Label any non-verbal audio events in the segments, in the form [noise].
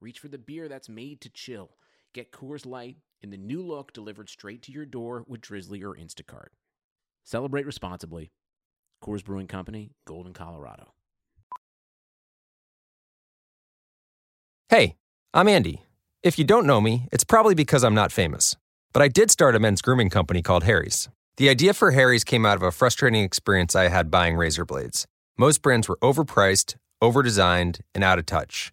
reach for the beer that's made to chill. Get Coors Light in the new look delivered straight to your door with Drizly or Instacart. Celebrate responsibly. Coors Brewing Company, Golden, Colorado. Hey, I'm Andy. If you don't know me, it's probably because I'm not famous. But I did start a men's grooming company called Harry's. The idea for Harry's came out of a frustrating experience I had buying razor blades. Most brands were overpriced, overdesigned, and out of touch.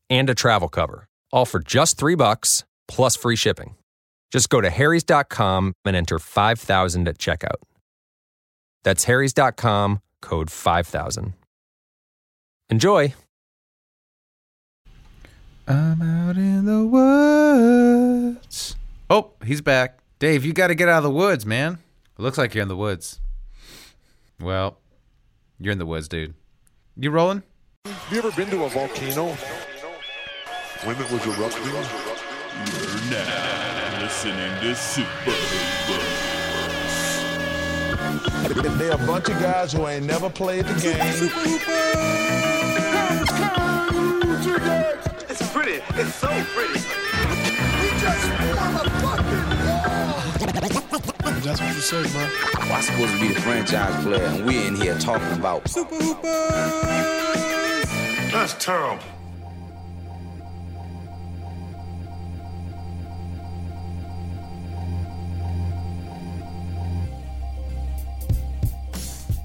and a travel cover, all for just three bucks plus free shipping. Just go to harrys.com and enter 5000 at checkout. That's harrys.com, code 5000. Enjoy! I'm out in the woods. Oh, he's back. Dave, you got to get out of the woods, man. It looks like you're in the woods. Well, you're in the woods, dude. You rolling? Have you ever been to a volcano when it was erupting? You're now listening to Super Hoopers. They're a bunch of guys who ain't never played the game. It's pretty. It's so pretty. We just won a fucking war. That's what you say, man. I'm supposed to be the franchise player, and we're in here talking about Super Hoopers. That's terrible.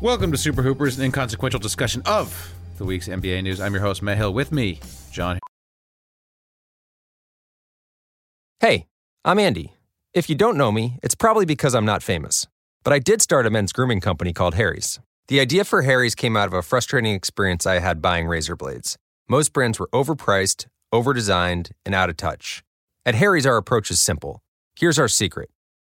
Welcome to Super Hoopers, an inconsequential discussion of the week's NBA news. I'm your host, Matt Hill. With me, John. Hey, I'm Andy. If you don't know me, it's probably because I'm not famous. But I did start a men's grooming company called Harry's. The idea for Harry's came out of a frustrating experience I had buying razor blades. Most brands were overpriced, overdesigned, and out of touch. At Harry's, our approach is simple. Here's our secret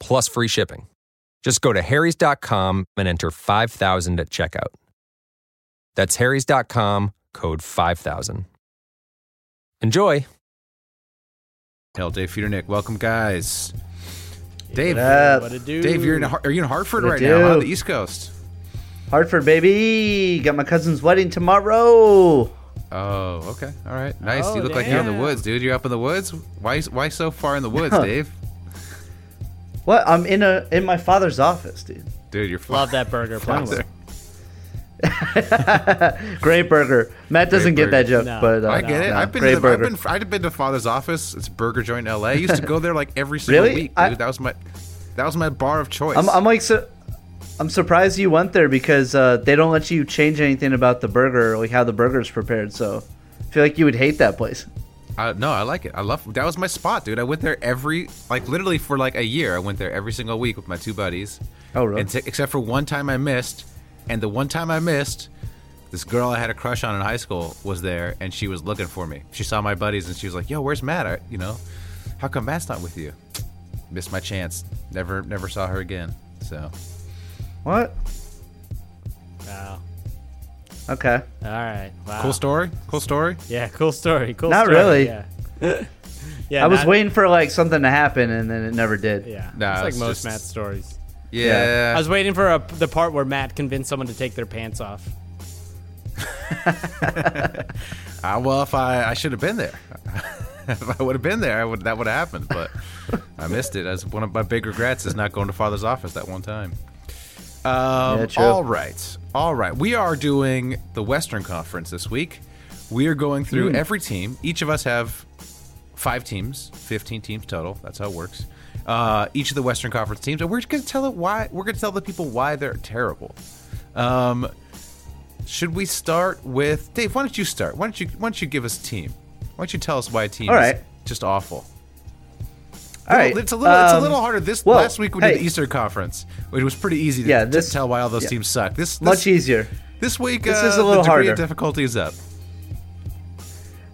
plus free shipping. Just go to harrys.com and enter 5000 at checkout. That's harrys.com, code 5000. Enjoy. Hell, Dave Feudernick. Welcome, guys. Dave, What up? It do? Dave, you're in. Are you in Hartford What right it now? do? On the East Coast. Hartford, baby. Got my cousin's wedding tomorrow. Oh, okay. All right. Nice. Oh, you look like you're in the woods, dude. You're up in the woods. Why? Why so far in the woods, Huh. Dave? What? I'm in a in my father's office, dude. Dude, you're Love that burger place. [laughs] Father. [laughs] Great burger. Matt doesn't Great get that burger. joke, No. but uh, I get it. no, I've been. great To the, I've been. I've been to Father's office. It's a burger joint in L.A. I used to go there like every single Really? week, dude. I- that was my. That was my bar of choice. I'm, I'm like, su- I'm surprised you went there because uh, they don't let you change anything about the burger, like how the burger's prepared. So, I feel like you would hate that place. I, no, I like it. I love. That was my spot, dude. I went there every, like, literally for like a year. I went there every single week with my two buddies. Oh, really? And t- except for one time I missed, and the one time I missed, this girl I had a crush on in high school was there, and she was looking for me. She saw my buddies, and she was like, "Yo, where's Matt? I, you know, how come Matt's not with you?" Missed my chance. Never, never saw her again. So What? Wow. Okay. All right. Wow. cool story. Cool story. Yeah, cool story. Cool Not story. really. Yeah. [laughs] Yeah, I was not- waiting for like something to happen, and then it never did. Yeah, Nah, it's like it's most just- Matt stories. Yeah. I was waiting for a, the part where Matt convinced someone to take their pants off. [laughs] Uh, well, if I I should have been there. [laughs] if I would have been there, I would that would have happened. But I missed it. As one of my big regrets is not going to father's office that one time. Um, Yeah, all right, all right. We are doing the Western Conference this week. We are going through Hmm. every team. Each of us have five teams, fifteen teams total. That's how it works. Uh, each of the Western Conference teams, and we're going to tell it why. We're going to tell the people why they're terrible. Um, should we start with Dave? Why don't you start? Why don't you Why don't you give us a team? Why don't you tell us why a team All is just awful? All right. It's a little. it's a um, little harder. This well, last week we did hey. the Eastern Conference, which was pretty easy to, Yeah, to tell why all those yeah. teams suck. This, this Much easier. This week, This uh, is a little the harder. of difficulty is up.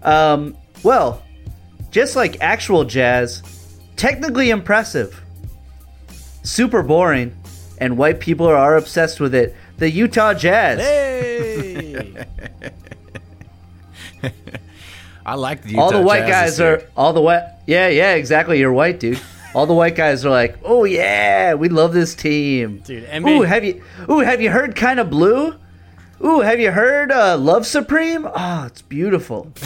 Um, well, just like actual jazz, technically impressive, super boring, and white people are obsessed with it. The Utah Jazz. Hey! [laughs] [laughs] I like the Utah Jazz. all the white Jazz guys are all the white. Yeah, yeah, exactly. You're white, dude. All the white guys are like, "Oh yeah, we love this team." Dude, NBA Ooh, have you? Ooh, have you heard Kind of Blue? Ooh, have you heard uh, Love Supreme? Oh, it's beautiful. [laughs]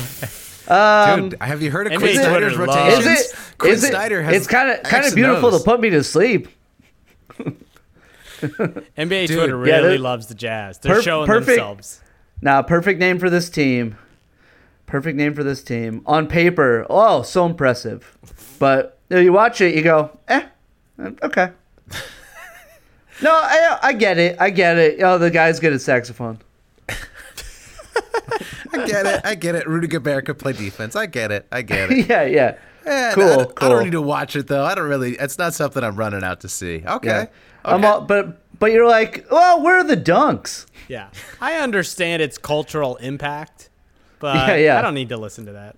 Um, Dude, have you heard of NBA Quin Snyder's rotations? is it? Quin is it- Snyder has it's kind of kind of beautiful O's. to put me to sleep. [laughs] NBA Dude. Twitter really they're- loves the Jazz. They're Per- showing perfect. themselves. Nah, perfect name for this team. Perfect name for this team. On paper, oh, so impressive. But you, know, you watch it, you go, eh, okay. [laughs] no, I, I get it. I get it. Oh, the guy's good at saxophone. [laughs] I get it. I get it. Rudy Gobert could play defense. I get it. I get it. [laughs] yeah, yeah. Eh, Cool, I, don't- I don't need to watch it though. I don't really. It's not something I'm running out to see. Okay. Yeah. okay. I'm all, but but you're like, well, where are the dunks? Yeah, I understand its cultural impact, but Yeah, yeah. I don't need to listen to that.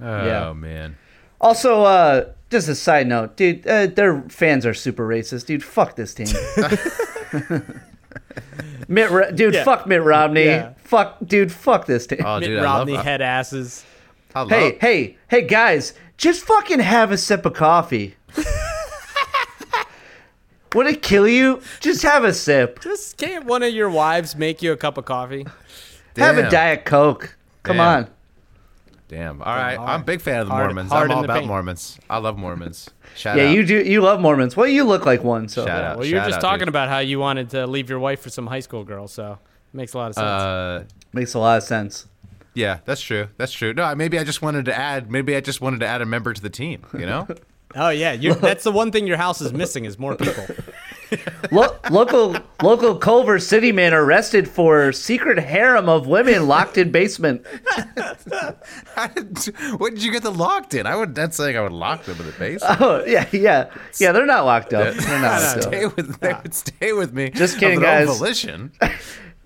oh Yeah. man. Also, uh, just a side note, dude, uh, their fans are super racist, dude. Fuck this team. [laughs] Mitt, Ro- dude, Yeah. fuck Mitt Romney. Yeah. Fuck, dude, fuck this team. Oh, Mitt dude, Romney I love. head asses. Love hey, hey, hey, guys, just fucking have a sip of coffee. [laughs] Would it kill you? Just have a sip. Just can't one of your wives make you a cup of coffee? Have a diet coke. Come Damn. on. Damn. All right. hard. I'm a big fan of the Hard- Mormons. hard I'm in all the about paint. Mormons. I love Mormons. [laughs] Shout Yeah, out. you do. You love Mormons. Well, you look like one. So Shout out. Well, you're shout just out, talking dude. about how you wanted to leave your wife for some high school girl, so it makes a lot of sense. Uh, makes a lot of sense. yeah, that's true. That's true. No, maybe I just wanted to add. Maybe I just wanted to add a member to the team. You know. [laughs] oh yeah, you that's the one thing your house is missing is more people. [laughs] Lo- local local Culver City man arrested for secret harem of women locked in basement. [laughs] what did you get them locked in? I would. That's saying I would lock them in the basement. Oh yeah, yeah, yeah. They're not locked up. They're not [laughs] locked stay up. with. They would stay with me. Just kidding, guys. Volition. [laughs]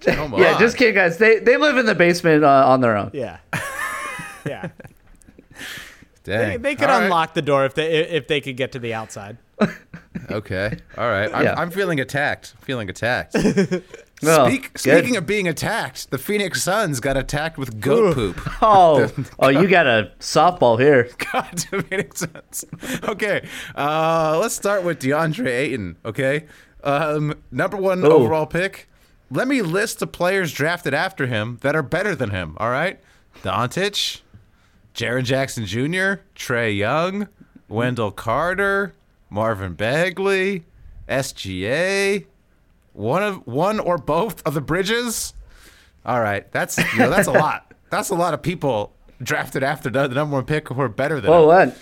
Come Yeah, on. just kidding, guys. They they live in the basement uh, on their own. Yeah, yeah. They, Dang. they could All right. unlock the door if they if they could get to the outside. [laughs] Okay. All right. I'm, Yeah. I'm feeling attacked. Feeling attacked. [laughs] Oh, Speak, speaking of being attacked, the Phoenix Suns got attacked with goat poop. [laughs] Oh, oh, you got a softball here. God, the Phoenix Suns. Okay. Uh, let's start with DeAndre Ayton. Okay. Um, number one Oh. overall pick. Let me list the players drafted after him that are better than him. All right. Doncic, Jaren Jackson Jr., Trae Young, Wendell Carter, Marvin Bagley, SGA, one of one or both of the Bridges. All right, that's you know, that's a lot. [laughs] That's a lot of people drafted after the, the number one pick who are better than Oh, what?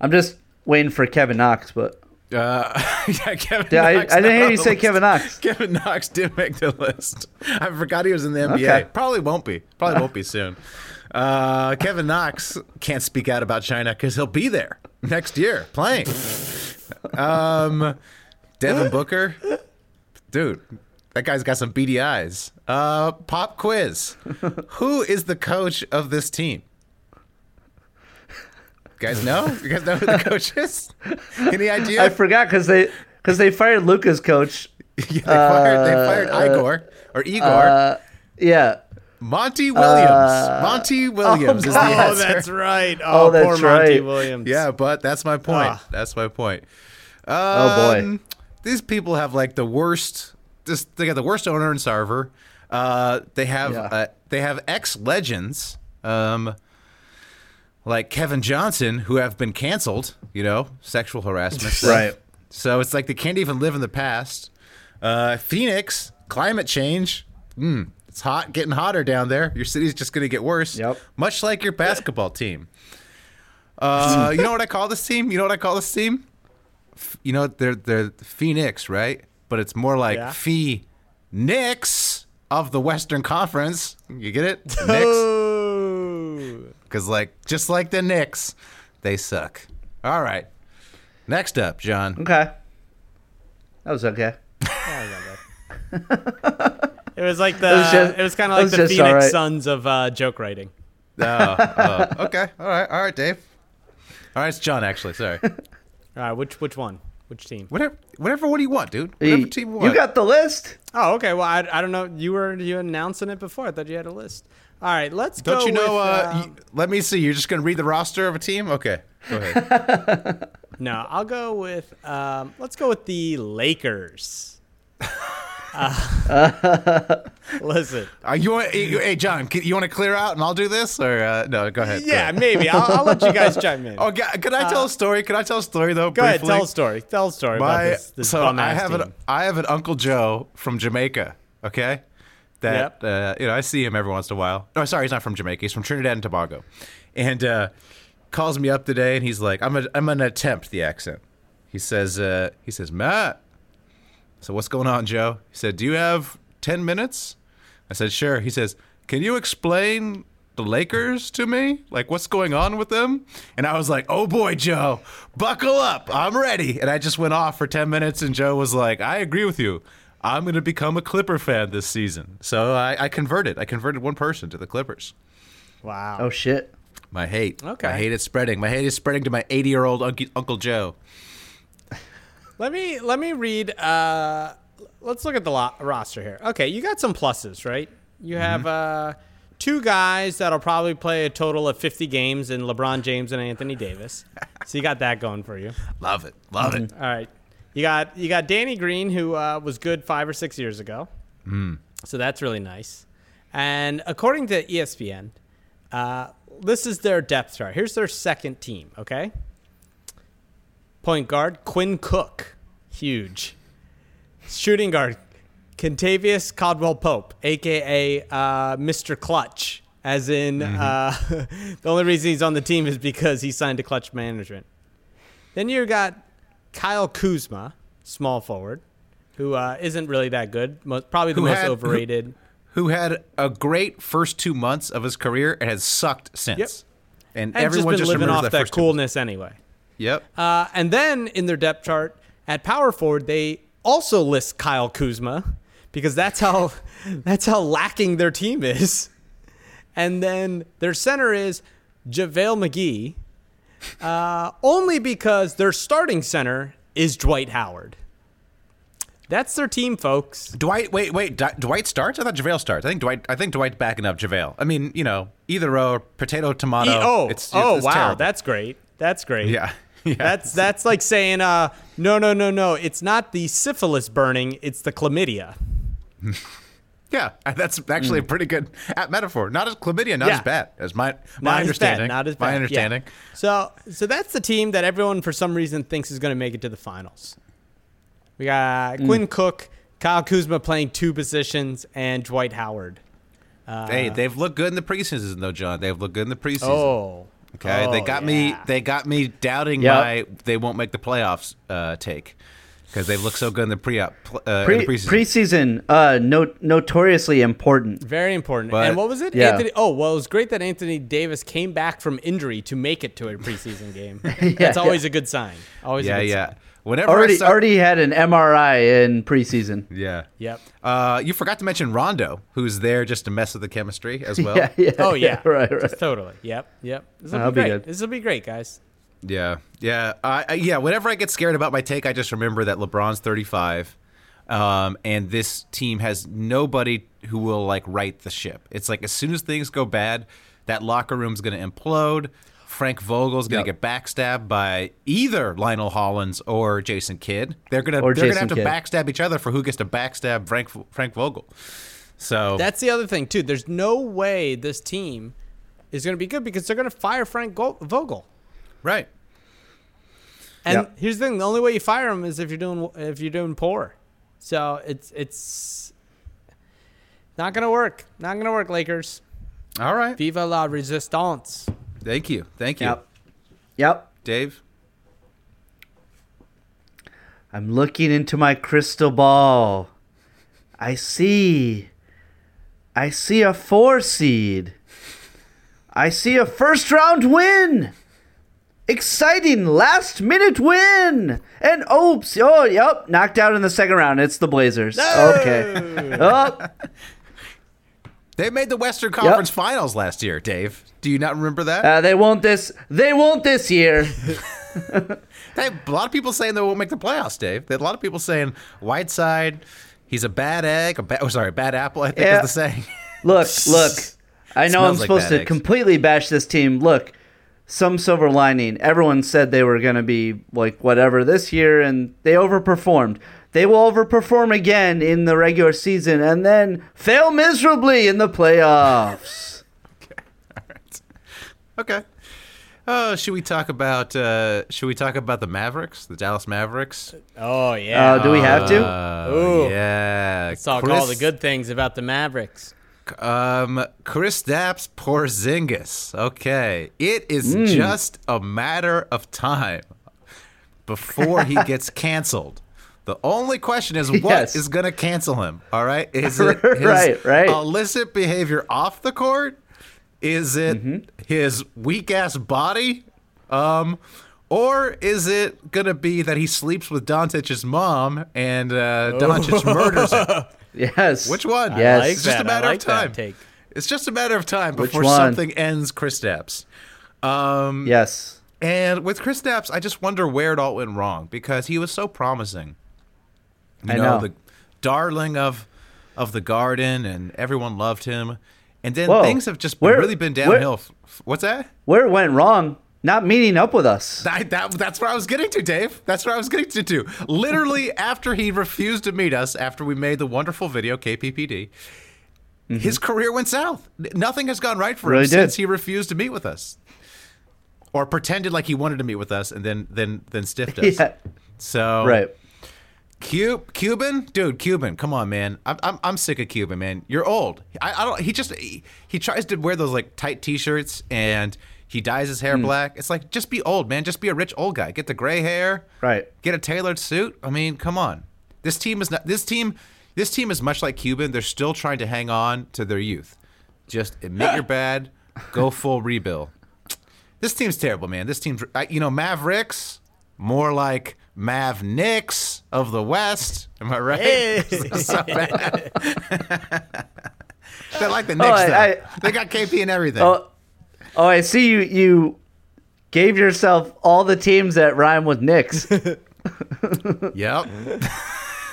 I'm just waiting for Kevin Knox, but Uh, [laughs] yeah, Kevin. yeah, I, I didn't hear you say list. Kevin Knox. [laughs] Kevin Knox did make the list. I forgot he was in the NBA. Okay. Probably won't be. Probably won't be soon. Uh, Kevin Knox can't speak out about China because he'll be there next year playing. Um, Devin Booker, dude, that guy's got some beady eyes. Uh, pop quiz: Who is the coach of this team? You guys know? You guys know who the coach is? Any idea? I forgot because they because they fired Luca's coach. [laughs] Yeah, they fired, they fired Igor or Igor. Uh, yeah. Monty Williams. Monty Williams is the [laughs] Oh, that's right. Oh, Oh, that's poor Monty. Williams. Yeah, but that's my point. Ah. That's my point. Oh, boy. Um, These people have like the worst. This they got the worst owner in Sarver. Uh, they have Yeah. uh, they have ex legends, um, like Kevin Johnson, who have been canceled. You know, sexual harassment. [laughs] Right. So it's like they can't even live in the past. Uh, Phoenix, climate change. Mm, it's hot, getting hotter down there. Your city's just going to get worse. Yep. Much like your basketball team. Uh, you know what I call this team? You know what I call this team? F- You know they're they're Phoenix, right? But it's more like Yeah. Phoenix of the Western Conference. You get it? [laughs] Knicks. Oh. Because like just like the Knicks, they suck. All right. Next up, John. Okay. That was okay. [laughs] [laughs] It was like the. It was It was, kind of like the just Phoenix alright. Suns of uh, joke writing. [laughs] Oh, oh, okay. All right. All right, Dave. All right, it's John. Actually, sorry. [laughs] All right, which which one? Which team? Whatever. Whatever. What do you want, dude? Whatever You, team you you got the list. Oh, okay. Well, I, I don't know. You were you announcing it before. I thought you had a list. All right, let's go. Don't you know? with, uh, um, you- let me see. You're just gonna read the roster of a team? Okay. Go ahead. [laughs] No, I'll go with. Um, let's go with the Lakers. Uh, [laughs] listen. Uh, you want? you- Hey, John. can- You want to clear out and I'll do this, or uh, no? Go ahead. go Yeah, ahead. maybe. I'll, I'll let you guys [laughs] chime in. Oh, can I tell a story? Can I tell a story though? Go ahead, tell a story. Tell a story about My, this, this so I have team. an I have an Uncle Joe from Jamaica. Okay, that Yep. uh, you know I see him every once in a while. No, sorry, he's not from Jamaica. He's from Trinidad and Tobago, and uh, calls me up today and he's like, "I'm a, I'm gonna attempt the accent." He says, uh, "He says Matt." So what's going on, Joe? He said, "Do you have ten minutes?" I said, "Sure." He says, "Can you explain the Lakers to me? Like what's going on with them?" And I was like, "Oh boy, Joe, buckle up. I'm ready." And I just went off for 10 minutes and Joe was like, "I agree with you. I'm going to become a Clipper fan this season." So I, I converted. I converted one person to the Clippers. Wow. Oh shit. My hate. Okay. My hate is spreading. My hate is spreading to my 80-year-old Uncle, Uncle Joe. Let me let me read. Uh, let's look at the lo- roster here. Okay, you got some pluses, right? You have uh, two guys that'll probably play a total of 50 games in LeBron James and Anthony Davis. [laughs] so you got that going for you. Love it. Love it. All right, you got you got Danny Green, who uh, was good five or six years ago. So that's really nice. And according to ESPN, uh, this is their depth chart. Here's their second team. Okay. Point guard Quinn Cook, huge. Shooting guard Kentavious Caldwell Pope, aka uh, Mr. Clutch, as in uh, [laughs] the only reason he's on the team is because he signed to Clutch Management. Then you got Kyle Kuzma, small forward, who uh, isn't really that good. Most, probably the Who most had- overrated. Who had a great first two months of his career and has sucked since. Yep. And, and everyone just been just living off that, that, first two months. coolness anyway. Yep. Uh, and then in their depth chart at power forward, they also list Kyle Kuzma because that's how [laughs] that's how lacking their team is. And then their center is JaVale McGee, uh, only because their starting center is Dwight Howard. That's their team, folks. Dwight, wait, wait. Di- Dwight starts? I thought JaVale starts. I think Dwight. I think Dwight's backing up JaVale. I mean, you know, either or, potato, tomato. E- oh, it's, oh, it's wow, terrible. that's great. That's great. yeah, [laughs] yeah. That's that's like saying, uh, no, no, no, no. It's not the syphilis burning; it's the chlamydia. [laughs] yeah. That's actually a pretty good uh, metaphor. Not as chlamydia, not. Yeah. as bad as my Not my as understanding. bad. Not as bad. My yeah. understanding. So, so that's the team that everyone for some reason thinks is going to make it to the finals. We got Hmm. Quinn Cook, Kyle Kuzma playing two positions, and Dwight Howard. hey, they've looked good in the preseason, though, John. They've looked good in the preseason. Oh, Okay, they Oh, got me. They got me doubting Yep. my they won't make the playoffs uh, take because they look so good in the pre uh, in Pre- the preseason. preseason, uh, no- notoriously important. very important. But- and what was it? Yeah. Anthony. Oh, well, it was great that Anthony Davis came back from injury to make it to a preseason game. [laughs] That's always a good sign. Always. yeah, a good yeah. Sign. Whenever I Already, saw- already had an MRI in preseason. Yeah. Yep. Uh, you forgot to mention Rondo, who's there just to mess with the chemistry as well. [laughs] yeah, yeah. Oh yeah. [laughs] right, right. Totally. Yep. Yep. This will That'll be be great. good. This will be great, guys. Yeah, yeah, I, I, yeah. Whenever I get scared about my take, I just remember that LeBron's 35. Um, and this team has nobody who will like right the ship. It's like as soon as things go bad, that locker room's going to implode. Frank Vogel's going to Yep. get backstabbed by either Lionel Hollins or Jason Kidd. They're going to they're going to have to Kidd. backstab each other for who gets to backstab Frank Frank Vogel. So That's the other thing too. There's no way this team is going to be good because they're going to fire Frank Go- Vogel. right. And Yep. here's the thing: the only way you fire him is if you're doing if you're doing poor. So it's it's not gonna work. Not gonna work, Lakers. All right. Viva la resistance. Thank you. Thank you. Yep. Yep. Dave. I'm looking into my crystal ball. I see. I see a four seed. I see a first round win. Exciting last minute win. And oops. Oh, yep. Knocked out in the second round. It's the Blazers. Okay. Oh, [laughs] They made the Western Conference Finals last year, Dave. Do you not remember that? uh, they won't this. They won't this year. [laughs] [laughs] Hey, a lot of people saying they won't make the playoffs, Dave. A lot of people saying Whiteside, he's a bad egg, a bad, oh, sorry, bad apple, I think Yeah. is the saying. [laughs] Look, look. I know I'm Smells like supposed to eggs. completely bash this team. Look, some silver lining. Everyone said they were going to be like whatever this year, and they overperformed. They will overperform again in the regular season and then fail miserably in the playoffs. [laughs] Okay. Okay. Oh, should we talk about uh should we talk about the Mavericks, the Dallas Mavericks? Oh yeah. Uh, do we have to? Uh, Ooh. yeah. Let's talk Chris- all the good things about the Mavericks. Um, Kristaps Porzingis. Okay, it is Hmm. just a matter of time before he gets [laughs] canceled. The only question is [laughs] what is Yes. going to cancel him? All right, is [laughs] it his Right, right. illicit behavior off the court? Is it Mm-hmm. his weak ass body? Um, or is it gonna be that he sleeps with Doncic's mom and uh, Doncic murders him? [laughs] Yes. Which one? Yes. like it's just a that. I matter like of time. take. It's just a matter of time before something ends Kristaps. Um, Yes. and with Kristaps, I just wonder where it all went wrong because he was so promising. You I know. the darling of of the garden, and everyone loved him. And then Whoa. things have just Where- really been downhill. F- What's that? Where it went wrong? Not meeting up with us. I, that? That's where I was getting to, Dave. That's where I was getting to. Too. Literally, [laughs] after he refused to meet us, after we made the wonderful video KPPD, his career went south. Nothing has gone right for Mm-hmm. Really him did. since he refused to meet with us, or pretended like he wanted to meet with us, and then then then stiffed us. [laughs] Yeah. So Right. Cube, Cuban, dude, Cuban, come on, man. I'm, I'm, I'm sick of Cuban, man. You're old. I, I don't. He just he, he tries to wear those like tight T-shirts and he dyes his hair hmm. black. It's like just be old, man. Just be a rich old guy. Get the gray hair. Right. Get a tailored suit. I mean, come on. This team is not. This team. This team is much like Cuban. They're still trying to hang on to their youth. Just admit you're [laughs] bad. Go full rebuild. This team's terrible, man. This team's, you know, Mavericks, more like Mav Knicks of the West. Am I right? [laughs] so bad. they like the Knicks, I- though. I- they got KP and everything. Oh, oh, I see you. You gave yourself all the teams that rhyme with Knicks. [laughs] Yep.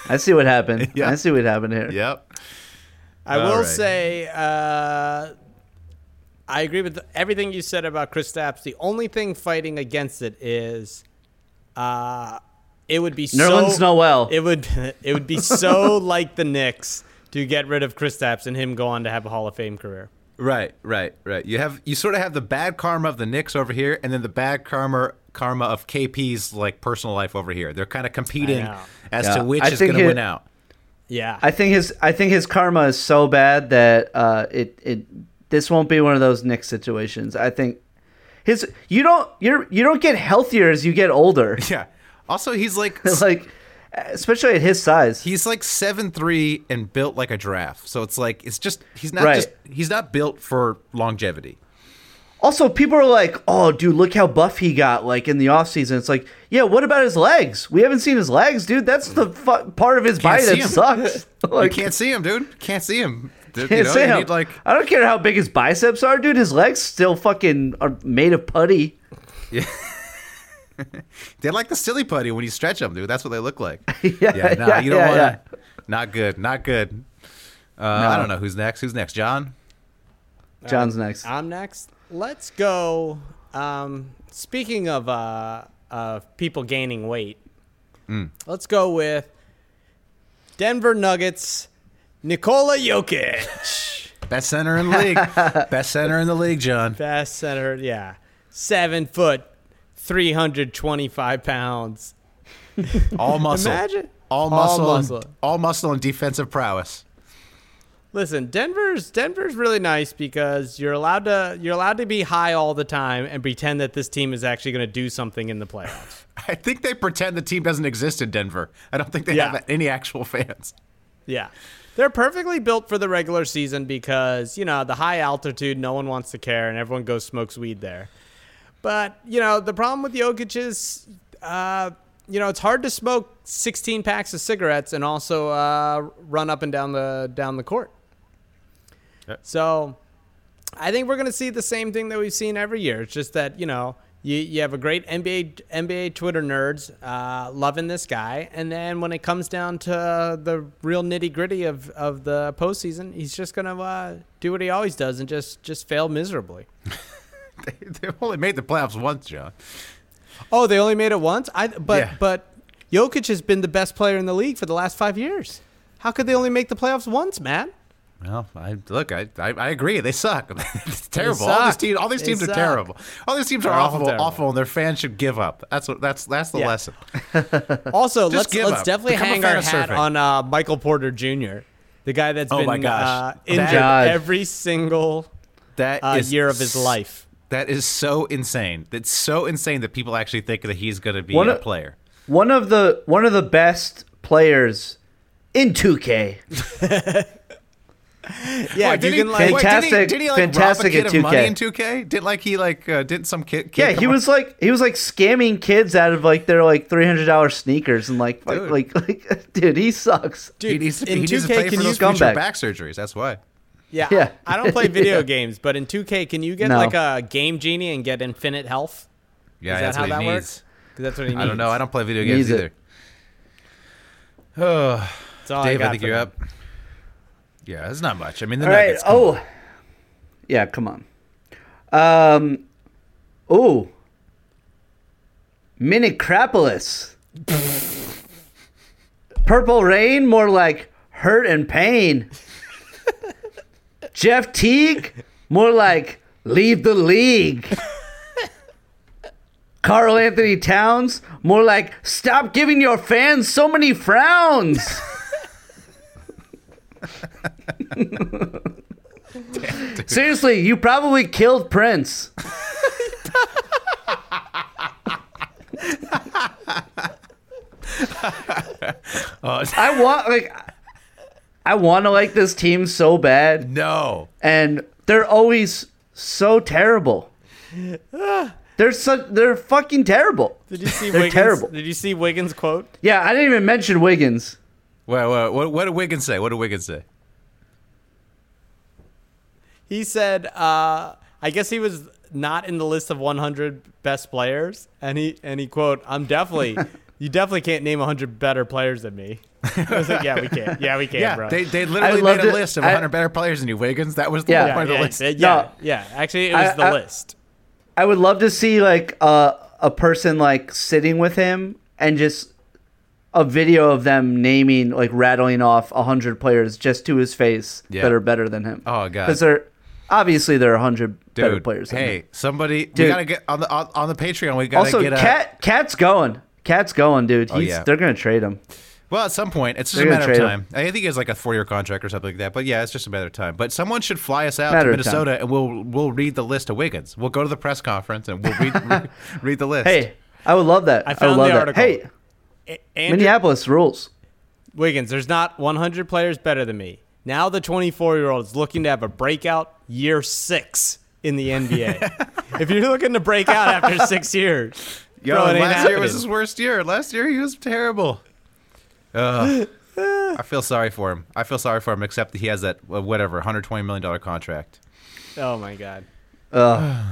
I see what happened. [laughs] Yeah. I see what happened here. Yep. I All will right. say, uh, I agree with everything you said about Kristaps. The only thing fighting against it is, uh, it would be Nerlens so Noel. It would it would be so [laughs] [laughs] like the Knicks to get rid of Kristaps and him go on to have a Hall of Fame career. Right, right, right. You have you sort of have the bad karma of the Knicks over here, and then the bad karma karma of KP's like personal life over here. They're kind of competing as Yeah. to which I is going to win out. Yeah, I think his I think his karma is so bad that uh, it it this won't be one of those Knicks situations. I think his you don't you're you don't get healthier as you get older. [laughs] Yeah. Also, he's like [laughs] like especially at his size. he's like seven three and built like a giraffe. So it's like it's just he's not Right. just he's not built for longevity. Also, people are like, "Oh, dude, look how buff he got!" Like in the off season, it's like, yeah, what about his legs? We haven't seen his legs, dude. That's the fu- part of his body that him. sucks. [laughs] [laughs] like, you can't see him, dude. Can't see him. Dude, can't you know, see him. need, like I don't care how big his biceps are, dude. His legs still fucking are made of putty. [laughs] They're like the silly putty when you stretch them, dude. That's what they look like. [laughs] yeah, Yeah, nah, yeah, you don't yeah, want yeah. Not good. Not good. Uh, I don't know who's next. Who's next? John. John's next. I'm next. Let's go. Um, speaking of uh, of people gaining weight, let's go with Denver Nuggets. Nikola Jokic, [laughs] Best center in the league. Best center in the league, John. best center. Yeah, seven foot, three hundred twenty-five pounds. [laughs] All muscle. Imagine All All muscle. muscle. And, all muscle and defensive prowess. Listen, Denver's Denver's really nice because you're allowed to you're allowed to be high all the time and pretend that this team is actually going to do something in the playoffs. [laughs] I think they pretend the team doesn't exist in Denver. I don't think they Yeah. have any actual fans. Yeah. They're perfectly built for the regular season because, you know, the high altitude, no one wants to care, and everyone goes smokes weed there. But, you know, the problem with Jokic is, uh, you know, it's hard to smoke 16 packs of cigarettes and also uh, run up and down the down the court. So I think we're going to see the same thing that we've seen every year. It's just that, you know, you, you have a great NBA NBA Twitter nerds uh, loving this guy, and then when it comes down to the real nitty gritty of, of the postseason, he's just gonna uh, do what he always does and just just fail miserably. [laughs] They, [laughs] they've only made the playoffs once, John. Oh, they only made it once. I but Yeah. but Jokic has been the best player in the league for the last five years. How could they only make the playoffs once, man? Well, I look, I, I, I agree. They suck. [laughs] it's terrible. all suck. these teams, all these They teams are suck. terrible. All these teams are They're all awful, terrible. awful, and their fans should give up. That's what. That's that's the Yeah. lesson. [laughs] Also, Just let's give let's up. definitely Become a hang our hat surfing. on uh, Michael Porter Jr., the guy that's Oh been my gosh. uh, injured God. every single That uh, year of his s- life. That is so insane. That's so insane that people actually think that he's going to be One a of- player. One of the one of the best players in 2K. [laughs] Yeah, Wait, you did can he, like wait, did he, Fantastic- did he like fantastic rob a kid of money 2K. in 2K? Did like he like uh, did some kid? kid Yeah, come he up- was like he was like scamming kids out of like their like three hundred dollars sneakers and like Dude. like [laughs] like dude, he sucks. He dude, needs to, in he needs to 2K, pay can for you those future back surgeries. That's why. Yeah, Yeah. I don't play [laughs] video games, but in 2K, can you get No. like a game genie and get infinite health? Yeah, Is that that's how what that he works? needs. 'Cause that's what he needs. I don't know. I don't play video games it. either. Oh, That's all Dave, got I think for you're them. up. Yeah, it's not much. I mean, the All right. Nuggets. come Oh, yeah. Come on. Um. Oh. Minicropolis. [laughs] Purple Rain, more like hurt and pain. [laughs] Jeff Teague, more like leave the league. [laughs] Karl-Anthony Towns, more like stop giving your fans so many frowns. [laughs] [laughs] Seriously, you probably killed Prince. I want like I want to like this team so bad, No. and they're always so terrible. [sighs] They're so they're fucking terrible. Did you see They're Wiggins? terrible. Did you see Wiggins' quote? Yeah, I didn't even mention Wiggins. Wait, wait, what, what did Wiggins say? What did Wiggins say? He said, uh, I guess he was not in the list of 100 best players, and he and he quote, "I'm definitely, [laughs] you definitely can't name 100 better players than me." I was like, "Yeah, we can. Yeah, we can, Yeah, bro." they, they literally made a it. list of I- 100 better players than you, Wiggins. That was the Yeah. whole yeah, point yeah, of the list. yeah, yeah, No. yeah. Actually, it was I- the I- list. I would love to see like uh, a person like sitting with him and just a video of them naming like rattling off hundred players just to his face Yeah. that are better than him. Oh, God. because they're obviously there are a hundred better players. Hey, him. somebody, we gotta get on the on, on the Patreon. We gotta Also, get a. Cat Cat's going. Cat's going, dude. He's, Oh, yeah. They're gonna trade him. Well, at some point, it's just They're a matter of trade time. I think it's like a four-year contract or something like that. But yeah, it's just a matter of time. But someone should fly us out Matter to. Minnesota, and we'll we'll read the list of Wiggins. We'll go to the press conference and we'll read read, [laughs] read the list. Hey, I would love that. I would found love the that. article. Hey, Andrew Minneapolis rules. Wiggins, there's not 100 players better than me. Now the 24 year old is looking to have a breakout year six in the NBA. [laughs] if you're looking to break out after six years, Yo, bro, it ain't last year was his worst year. Last year he was terrible. Ugh. I feel sorry for him. I feel sorry for him, except that he has that uh, whatever 120 million dollar contract. Oh my god. Uh,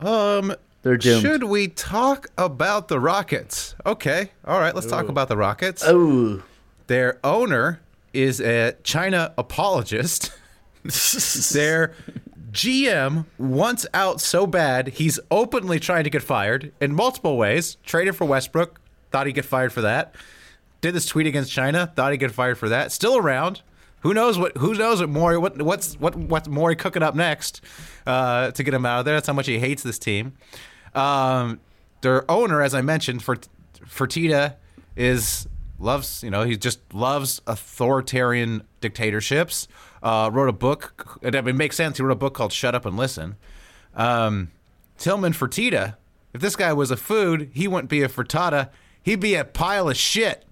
[sighs] Um, They're doomed. Should we talk about the Rockets? Okay. All right. Let's talk about the Rockets. Oh, Their owner is a China apologist. [laughs] Their GM wants out so bad he's openly trying to get fired in multiple ways. Traded for Westbrook, thought he'd get fired for that. Did this tweet against China, thought he'd get fired for that. Still around. Who knows what? Who knows what Morey? What what's what what's Morey cooking up next uh, to get him out of there? That's how much he hates this team. Um, their owner, as I mentioned, for Fertitta is loves you know he just loves authoritarian dictatorships. Uh, wrote a book. I mean, it makes sense. He wrote a book called "Shut Up and Listen." Um, Tilman Fertitta. If this guy was a food, he wouldn't be a frittata. He'd be a pile of shit.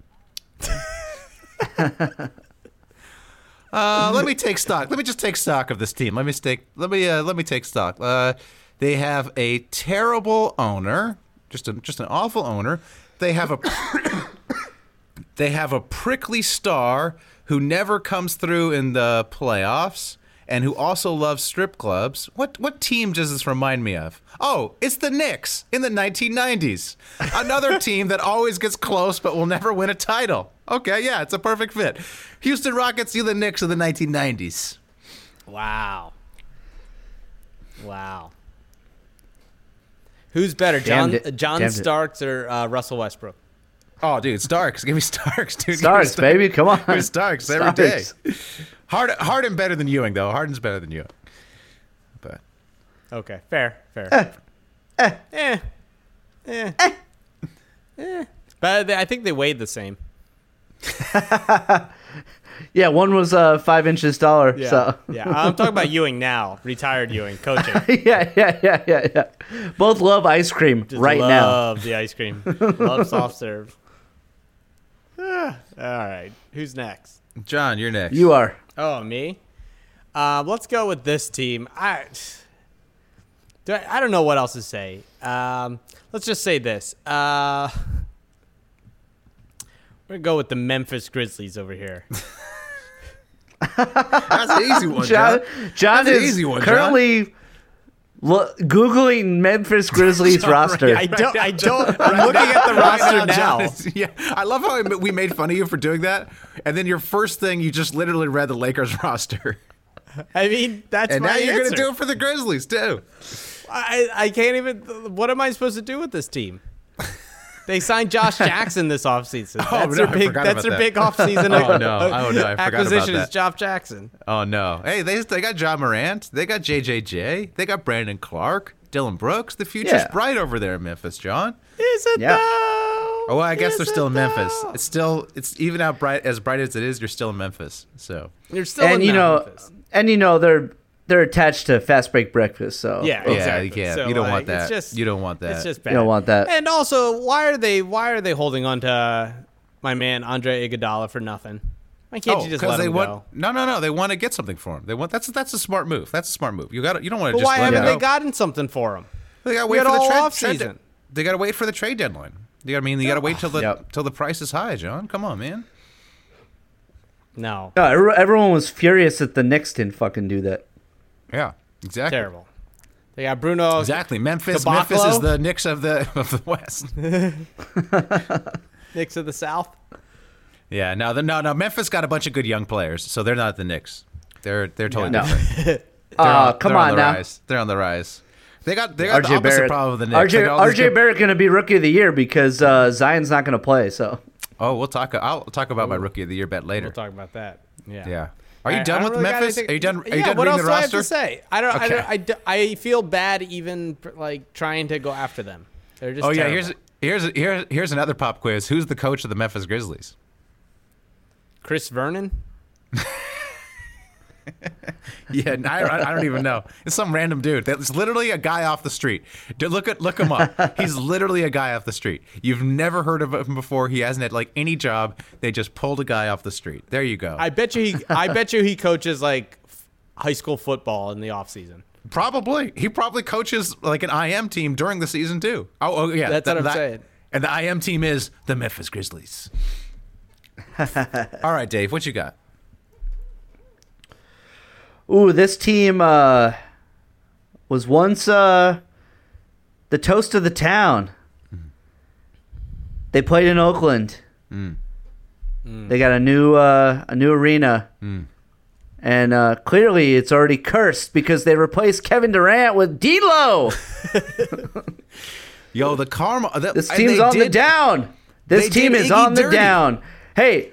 Uh, let me take stock. Let me just take stock of this team. Let me take. Let me. Uh, let me take stock. Uh, they have a terrible owner. Just a just an awful owner. They have a. [coughs] they have a prickly star who never comes through in the playoffs and who also loves strip clubs. What what team does this remind me of? Oh, it's the Knicks in the 1990s. [laughs] Another team that always gets close but will never win a title. Okay, yeah, it's a perfect fit. Houston Rockets, you the Knicks of the 1990s. Wow. Wow. Who's better, John Damned. John Damned it. Starks or uh, Russell Westbrook? Oh, dude, Starks. [laughs] Give me Starks, dude. Starks, Starks. baby, come on. Give me Starks every day. Starks. Harden, Harden better than Ewing, though. Harden's better than Ewing. But Okay, fair, fair. Eh, eh, eh, eh. But they, I think they weighed the same. [laughs] yeah. One was uh, five inches taller. Yeah, So yeah. I'm talking about Ewing now, retired Ewing, coaching. [laughs] yeah, yeah, yeah, yeah, yeah. Both love ice cream Just right now. Love the ice cream. love [laughs] soft serve. Ah, all right, who's next? John, you're next. You are. Oh, me. Um, let's go with this team. I, do I, I don't know what else to say. Um, let's just say this. Uh, we're gonna go with the Memphis Grizzlies over here. [laughs] That's an easy one, John, John. John That's an is easy one, John. Currently lo- googling Memphis [laughs] Grizzlies roster. I don't. I don't. I'm looking at the roster Right now. John is- [laughs] yeah, I love how we made fun of you for doing that, and then your first thing you just literally read the Lakers [laughs] roster, I mean, that's and my now you're answer. gonna do it for the Grizzlies too. I, I can't even. What am I supposed to do with this team? They signed Josh [laughs] Jackson this offseason. Oh, that's Oh, no, their I big. forgot That's their that. big oh, offseason. Oh, no. Oh, no, I forgot about acquisition is. Josh Jackson. Oh no! Hey, they they got Ja Morant, they got JJJ, they got Brandon Clarke, Dillon Brooks. The future's Yeah. bright over there in Memphis, John. Is it Yeah. though? Oh, well, I guess Is they're still in Memphis. though? It's still it's even out bright as bright as it is. You're still in Memphis, so You're still and in you know, Memphis. and you know they're they're attached to fast break breakfast. So Yeah, yeah, exactly. you can't. So, you don't like, want that. It's just, you don't want that. It's just bad. You don't want that. And also, why are they why are they holding on to uh, my man Andre Iguodala for nothing? Why can't you just let Oh, they him want go? no, no, no. They want to get something for him. They want that's that's a smart move. That's a smart move. You got you don't want to But just why let haven't him they go. gotten something for him? They got to wait had for the all trade. off-season. They got to wait for the trade deadline. You got I mean you got to wait till the Yep. till the price is high, John. Come on, man. No, No, everyone was furious that the Knicks didn't fucking do that. Yeah, exactly. terrible. They got Bruno. Exactly. Memphis. Caboclo? Memphis is the Knicks of the [laughs] of the West. [laughs] Knicks of the South. yeah. No, the, no, no. Memphis got a bunch of good young players, so they're not the Knicks. They're they're totally No. different. [laughs] They're Uh, on- come they're on the now. Rise. They're on the rise. They got they got the RJ opposite Barrett. problem with the Knicks. RJ, got all these RJ good- Barrett going to be rookie of the year because uh, Zion's not going to play. So Oh, we'll talk. I'll talk about my rookie of the year bet later. We'll talk about that. Yeah. Yeah. Are you I- done I with really Memphis? Are you done? Are you yeah, done what else the do I have to say? I don't. I, Okay. don't I, I feel bad even like trying to go after them. They're just. Oh yeah. Here's here's here's here's another pop quiz. Who's the coach of the Memphis Grizzlies? Chris Vernon. [laughs] Yeah, I, I don't even know. It's some random dude. It's literally a guy off the street. Look at look him up. He's [laughs] literally a guy off the street. You've never heard of him before. He hasn't had like any job. They just pulled a guy off the street. There you go. I bet you he. I bet you he coaches like f- high school football in the off season. probably he probably coaches like an IM team during the season too. Oh, oh yeah, That's what I'm that- saying. And the IM team is the Memphis Grizzlies. [laughs] All right, Dave, what you got? Ooh, this team uh, was once uh, the toast of the town. They played in Oakland. They got a new uh, a new arena, and uh, clearly it's already cursed because they replaced Kevin Durant with D'Lo. [laughs] Yo, the karma. That, This team's on the down. This team is Iggy on the dirty. down. Hey,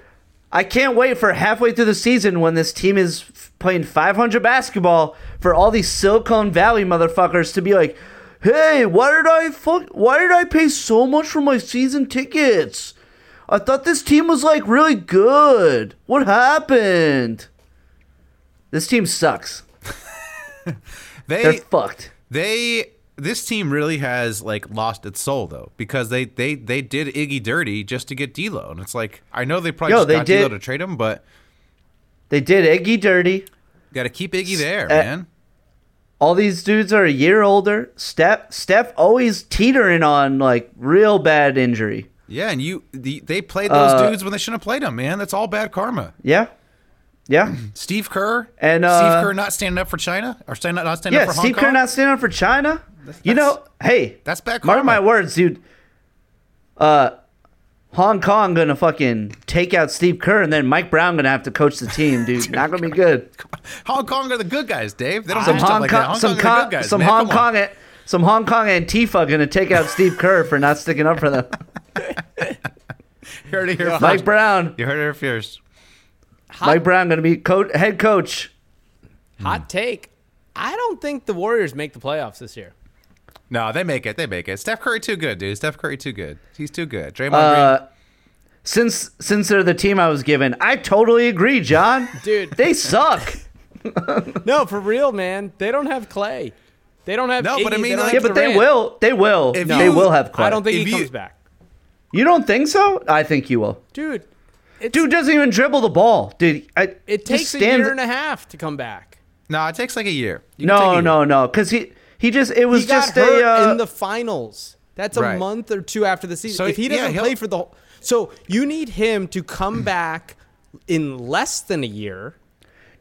I can't wait for halfway through the season when this team is playing 500 basketball for all these Silicon Valley motherfuckers to be like, "Hey, why did I fuck? Why did I pay so much for my season tickets? I thought this team was like really good. What happened? This team sucks. [laughs] They're fucked. they this team really has like lost its soul though because they they they did Iggy dirty just to get D'Lo and it's like I know they probably Yo, just they got D'Lo to trade him but They did Iggy dirty." Got to keep Iggy there Uh, man. all these dudes are a year older. Steph Steph always teetering on like real bad injury. Yeah, and you the, they played those Uh, dudes when they shouldn't have played them, man. That's all bad karma. Yeah, yeah. [clears throat] Steve Kerr And, uh, Steve Kerr not standing up for China or standing not standing yeah, up for Steve Hong Kerr Kong. not standing up for China. you know, hey, that's bad mark my words, dude. Uh, Hong Kong gonna fucking take out Steve Kerr, and then Mike Brown gonna have to coach the team, dude. [laughs] Not gonna be good. Hong Kong are the good guys, Dave. They don't Some do Hong like Kong, that. Hong some Kong Kong, guys. some man. Hong Come on. Kong, some Hong Kong Antifa gonna take out Steve Kerr for not sticking up for them. [laughs] You heard it here Mike. Brown, You heard it here first. Mike Brown gonna be co- head coach. Hot hmm. take. I don't think the Warriors make the playoffs this year. No, they make it. They make it. Steph Curry too good, dude. Steph Curry too good. He's too good. Draymond Uh, Green. since since they're the team I was given, I totally agree, John. [laughs] Dude. they suck. [laughs] No, for real, man. They don't have Clay. They don't have. No, but I mean, like- Yeah, have but they will. They will. If they you- will have Clay. I don't think If he you- comes back, You don't think so? I think you will. dude. It's, Dude doesn't even dribble the ball, dude. I, it takes a year and a half to come back. no, it takes like a year. You can take a No, year. no, no, because he he just it was he got just hurt a uh, in the finals. That's a Right. month or two after the season. So, if he doesn't he'll- play for the whole, so you need him to come [clears throat] back in less than a year.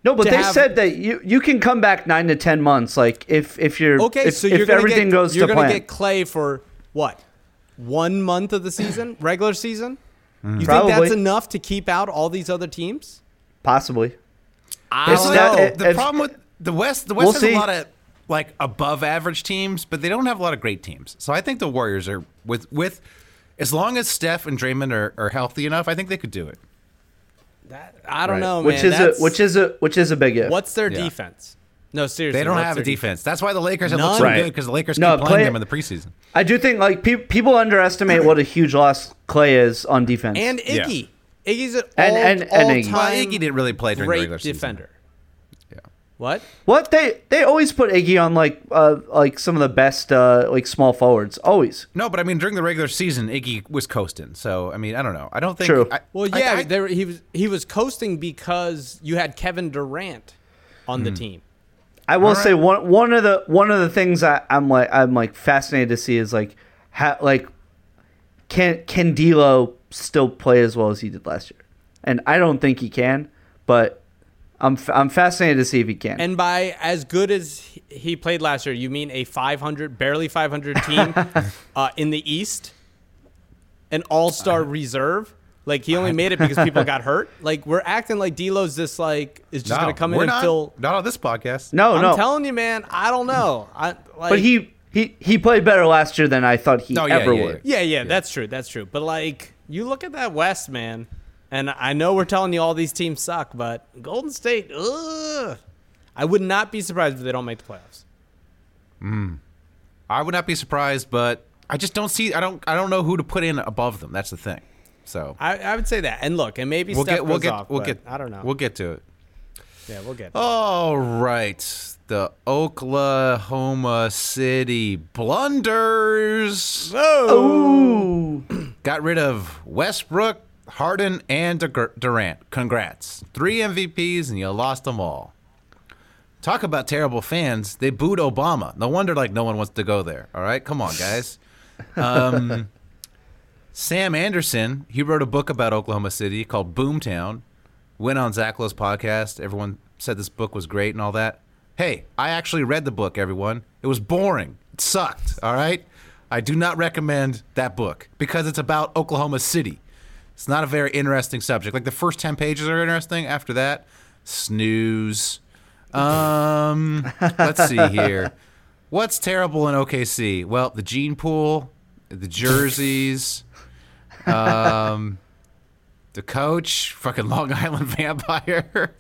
no, but they have- said that you you can come back nine to ten months, like if if you're Okay, if, so you're gonna everything get, goes you're to gonna plan. get Clay for what? One month of the season, [clears throat] regular season. You think that's enough to keep out all these other teams? Possibly. I don't not- know. it- The problem with the West, the West We'll has see. a lot of like above average teams, but they don't have a lot of great teams. So I think the Warriors are with with as long as Steph and Draymond are, are healthy enough, I think they could do it. That- I don't Right. know, which man. is That's- a which is a which is a big if. what's their Yeah. defense? No, seriously, They don't have a their defense. That's why the Lakers have None. looked so Right. good because the Lakers No, keep playing Clay- them in the preseason. I do think like pe- people underestimate what a huge loss Clay is on defense. and Yeah. Iggy. Iggy's an And- all, and- and Iggy. all-time Well, Iggy didn't really play during the great regular season. defender. Yeah. What? what they they always put Iggy on like uh like some of the best uh like small forwards always. No, but I mean during the regular season, Iggy was coasting. So I mean, I don't know. I don't think. True. I, Well, yeah, I- there, he was he was coasting because you had Kevin Durant on the Hmm. team. I will All say one one of the one of the things I, I'm like I'm like fascinated to see is like how like can can D'Lo still play as well as he did last year? And I don't think he can, but I'm f- I'm fascinated to see if he can. And by as good as he- he played last year, you mean a 500, barely 500 team [laughs] uh, in the East, an All Star reserve. Like he only made it because people got [laughs] hurt. Like we're acting like D'Lo's this like is just no, gonna come in and not, fill. Not on this podcast. no, no. I'm no, telling you, man. I don't know. I like. but he he he played better last year than I thought he No, yeah, ever yeah, would. Yeah, yeah, that's true. That's true. But like, you look at that West, man, and I know we're telling you all these teams suck, but Golden State, ugh. I would not be surprised if they don't make the playoffs. Hmm. I would not be surprised, but I just don't see. I don't. I don't know who to put in above them. That's the thing. So I, I would say that. And look, and maybe we'll Steph get. We'll get. off, we'll get. I don't know. We'll get to it. yeah, we'll get. All right. The Oklahoma City Blunders Ooh. got rid of Westbrook, Harden, and Durant. Congrats. Three MVPs, and you lost them all. Talk about terrible fans. They booed Obama. No wonder, like, no one wants to go there. All right? Come on, guys. Um, [laughs] Sam Anderson, he wrote a book about Oklahoma City called Boomtown. Went on Zach Lowe's podcast. Everyone said this book was great and all that. Hey, I actually read the book, everyone. It was boring. It sucked, all right? I do not recommend that book because it's about Oklahoma City. It's not a very interesting subject. Like the first 10 pages are interesting. After that, snooze. Um, let's see here. What's terrible in OKC? Well, the gene pool, the jerseys, um, the coach, fucking Long [laughs] Island vampire.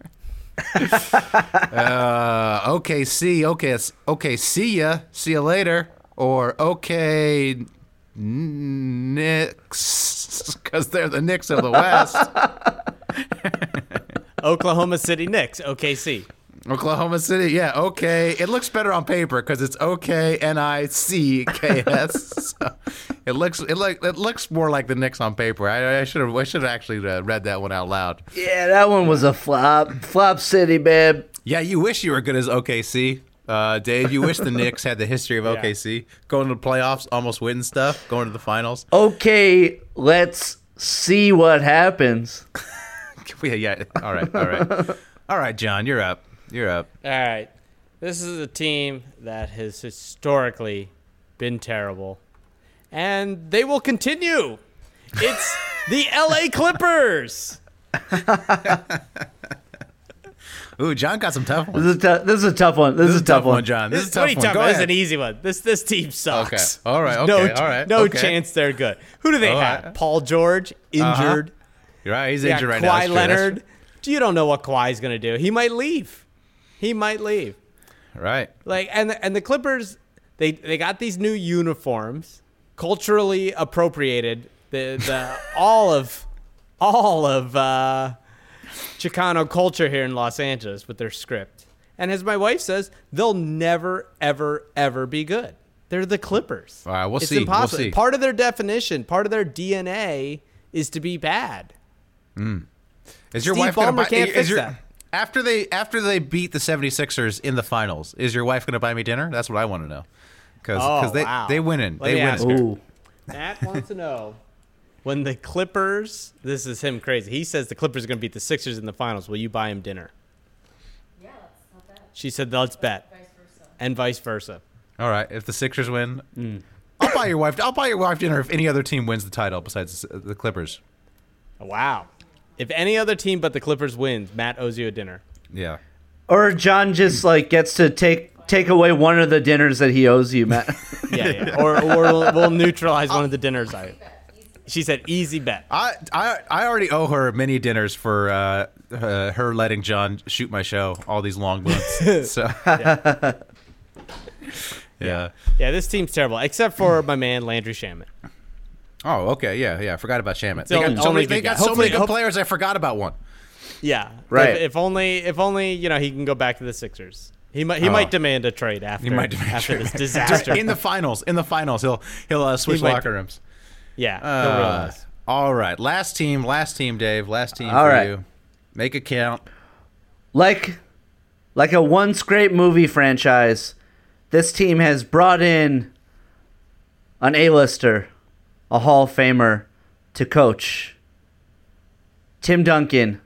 [laughs] uh, OKC, okay, okay. See ya, see ya later, or okay, Knicks, because they're the Knicks of the West. [laughs] Oklahoma City Knicks, OKC. Oklahoma City, yeah, okay. It looks better on paper because it's OK N I C K S. So it looks it like it looks more like the Knicks on paper. I, I should have I should have actually uh, read that one out loud. Yeah, that one was a flop. Flop City, babe. Yeah, you wish you were good as OKC, uh, Dave. You wish the [laughs] Knicks had the history of OKC, going to the playoffs, almost winning stuff, going to the finals. Okay, let's see what happens. [laughs] yeah, yeah. All right, all right, all right, John, you're up. You're up. All right. This is a team that has historically been terrible, and they will continue. It's the LA Clippers. [laughs] Ooh, John got some tough ones. This is a, this is a tough one. This, is a tough one. John. This, This, is a tough one. talking Go about? This is an easy one. This this team sucks. Okay. All right. Okay. no, all right. no okay. chance they're good. Who do they All have? right. Paul George injured. You're right. He's injured right Kawhi now. That's true. That's Leonard. You don't know what Kawhi's going to do. He might leave. He might leave. Right. Like and the, and the Clippers, they they got these new uniforms, culturally appropriated. The the [laughs] all of all of uh, Chicano culture here in Los Angeles with their script. And as my wife says, they'll never ever ever be good. They're the Clippers. All right, we'll it's see. We'll Impossible. see. Part of their definition, part of their DNA is to be bad. Hmm. Is your Steve wife gonna Ballmer buy? can't fix your, that. After they after they beat the 76ers in the finals, is your wife going to buy me dinner? That's what I want to know. Because Oh, they wow. they winning. Let they me winning. Ooh. Matt wants to know when the Clippers. This is him crazy. He says the Clippers are going to beat the Sixers in the finals. Will you buy him dinner? Yeah, that's not bad. She said, "Let's bet," Vice and vice versa. All right. If the Sixers win, mm. I'll buy your wife. I'll buy your wife dinner if any other team wins the title besides the the Clippers. Wow. If any other team but the Clippers wins, Matt owes you a dinner. Yeah. Or John just like gets to take take away one of the dinners that he owes you, Matt. [laughs] Yeah, yeah. [laughs] or or we'll, we'll neutralize one of the dinners. I. She said, "Easy bet." I, I I already owe her many dinners for uh, uh, her letting John shoot my show all these long months. [laughs] so [laughs] yeah. Yeah, this team's terrible, except for my man Landry Shamet. Oh, okay. Yeah, yeah. I forgot about Shamet. They only- got so many, they good got so many good hope- players. I forgot about one. Yeah, Right. If, if only, if only you know he can go back to the Sixers. He might, he Oh. might demand a trade after He might demand after trade. this disaster. [laughs] in the finals. In the finals, he'll he'll uh, switch He might- locker rooms. Yeah, Uh, all right, last team, last team, Dave, last team All for right. you. Make it count. like like a once great movie franchise, this team has brought in an A-lister, a Hall of Famer to coach. Tim Duncan.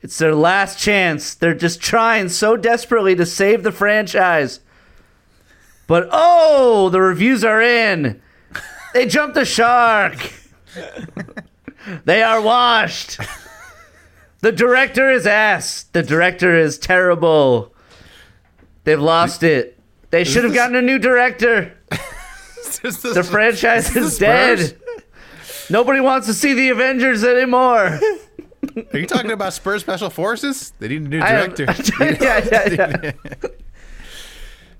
It's their last chance. They're just trying so desperately to save the franchise. But oh, the reviews are in. They jumped the shark. they are washed. The director is ass. The director is terrible. They've lost it. They should have gotten a new director. [laughs] The franchise is dead. Nobody wants to see the Avengers anymore. Are you talking about Spurs Special Forces? They need a new director. [laughs] yeah, yeah, yeah. [laughs]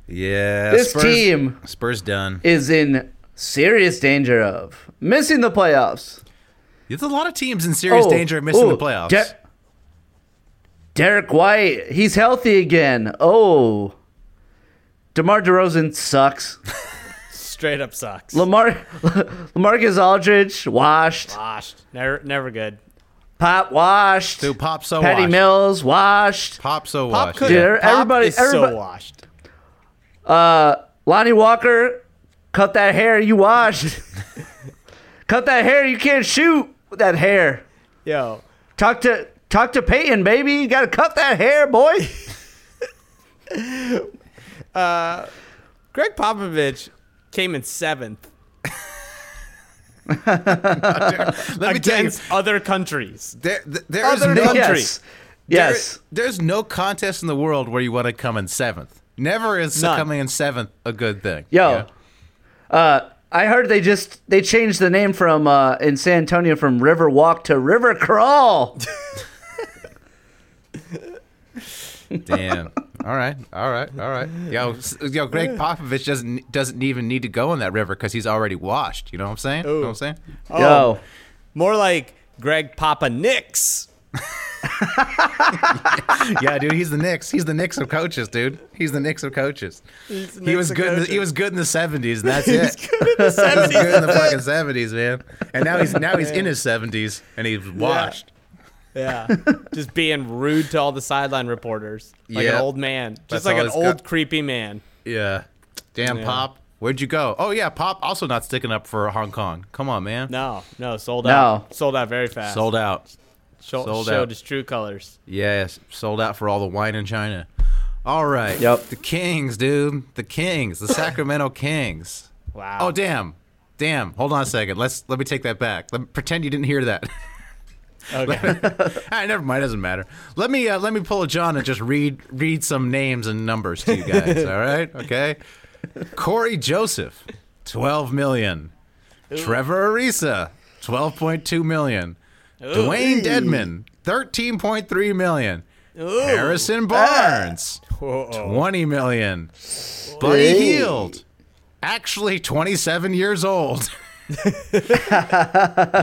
yeah, This Spurs, team Spurs done. is in serious danger of missing the playoffs. There's a lot of teams in serious Oh, danger of missing oh, the playoffs. De- Derrick White, he's healthy again. Oh. DeMar DeRozan sucks. [laughs] Straight up sucks. Lamar [laughs] LaMarcus Aldridge washed. Washed. Never, never good. Pop washed. Dude, Pop so Patty washed. Mills washed. Pop so Pop washed. could. Dude, Pop everybody- is everybody- so washed. Uh, Lonnie Walker, cut that hair. You washed. [laughs] cut that hair. You can't shoot with that hair. Yo, Talk to talk to Peyton, baby. You gotta cut that hair, boy. [laughs] Uh, Gregg Popovich came in seventh [laughs] Let me tell you, against other countries. there, th- there's Other no country. Yes. there- Yes. there's no contest in the world where you want to come in seventh. Never is None. coming in seventh a good thing. Yo, Yeah. Uh, I heard they just they changed the name from uh, in San Antonio from River Walk to River Crawl. [laughs] Damn. all right. All right. All right. Yo, yo, Gregg Popovich doesn't doesn't even need to go in that river because he's already washed. You know what I'm saying? You know what I'm saying? Oh, Yo, more like Greg Papa Nix. [laughs] yeah, dude, he's the Knicks. He's the Knicks of coaches, dude. He's the Knicks of coaches. He's He was good. In the, coaches. he was good in the '70s, and that's it. Good in the He was 70s. good in the fucking '70s, man. And now he's now he's in his '70s, and he's washed. Yeah, [laughs] just being rude to all the sideline reporters, like an old man, just That's like an old got. creepy man. Yeah. Damn, Yeah. Pop. Where'd you go? Oh yeah, Pop also not sticking up for Hong Kong. Come on, man. No, no, sold out. No. out, sold out very fast. Sold out. Show, sold showed out. his true colors. Yes, sold out for all the wine in China. All right. Yep. The Kings, dude. The Kings. The Sacramento [laughs] Kings. Wow. Oh damn. Damn. Hold on a second. Let's let me take that back. Let me pretend you didn't hear that. [laughs] Okay. [laughs] ah, never mind. Doesn't matter. Let me uh, let me pull a John and just read read some names and numbers to you guys. all right. Okay. Cory Joseph, twelve million. Trevor Ariza, twelve point two million. Dewayne Dedmon, thirteen point three million. Harrison Barnes, twenty million. Buddy Hield, actually twenty-seven years old. [laughs]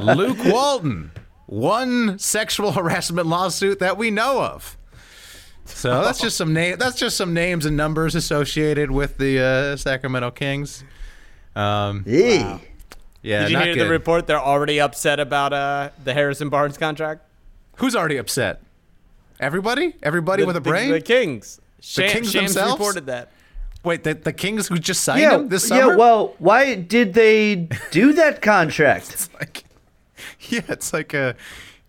Luke Walton, one sexual harassment lawsuit that we know of. So that's just some name. That's just some names and numbers associated with the uh, Sacramento Kings. Um, Hey. Yeah, Did you hear good. the report? They're already upset about uh, the Harrison Barnes contract. Who's already upset? Everybody? Everybody The- with a brain? The, Kings. Sham, Kings Shams themselves? reported that. Wait, the, the Kings who just signed Yeah, him this summer? yeah. Well, why did they [laughs] do that contract? it's like, yeah, it's like a,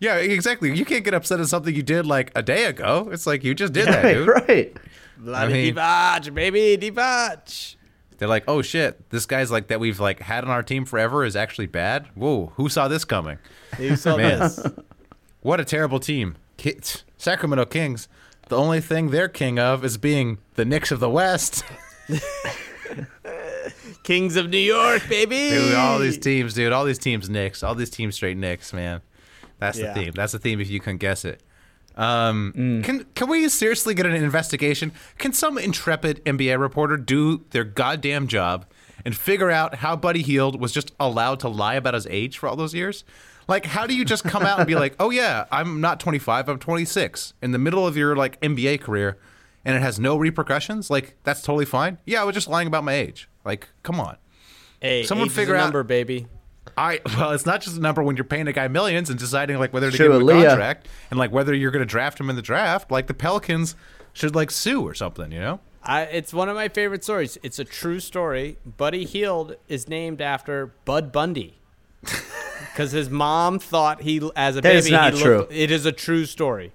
yeah, exactly. You can't get upset at something you did like a day ago. It's like you just did [laughs] that, right, dude. right. Bloody mean- Divac, baby, Divac. They're like, oh shit, this guy's like that we've like had on our team forever is actually bad. Whoa, who saw this coming? You saw this. [laughs] What a terrible team. Sacramento Kings. The only thing they're king of is being the Knicks of the West. [laughs] Kings of New York, baby. Dude, all these teams, dude, all these teams Knicks, all these teams straight Knicks, man. That's Yeah. the theme. That's the theme if you couldn't guess it. Um, Mm. Can can we seriously get an investigation? Can some intrepid NBA reporter do their goddamn job and figure out how Buddy Hield was just allowed to lie about his age for all those years? Like, how do you just come out and be like, [laughs] "Oh yeah, I'm not 25, I'm 26," in the middle of your like NBA career, and it has no repercussions? Like, that's totally fine. Yeah, I was just lying about my age. Like, come on. Hey, Someone age is figure a out- number, baby. I well, it's not just a number when you're paying a guy millions and deciding like whether to True, give him a Aaliyah. contract and like whether you're going to draft him in the draft. Like the Pelicans should like sue or something, you know? I, it's one of my favorite stories. It's a true story. Buddy Hield is named after Bud Bundy [laughs] because his mom thought he, as a That baby, is not he true. looked. It is a true story.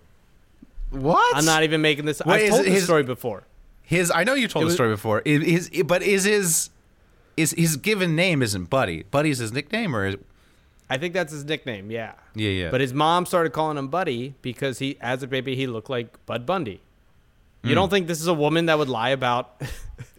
What? I'm not even making this. Wait, I've told it this his- story before. His I know you told It the story before. Is, is but is his is his given name isn't Buddy? Buddy's his nickname or is I think that's his nickname. Yeah. Yeah, yeah. But his mom started calling him Buddy because he, as a baby, he looked like Bud Bundy. You Hmm. don't think this is a woman that would lie about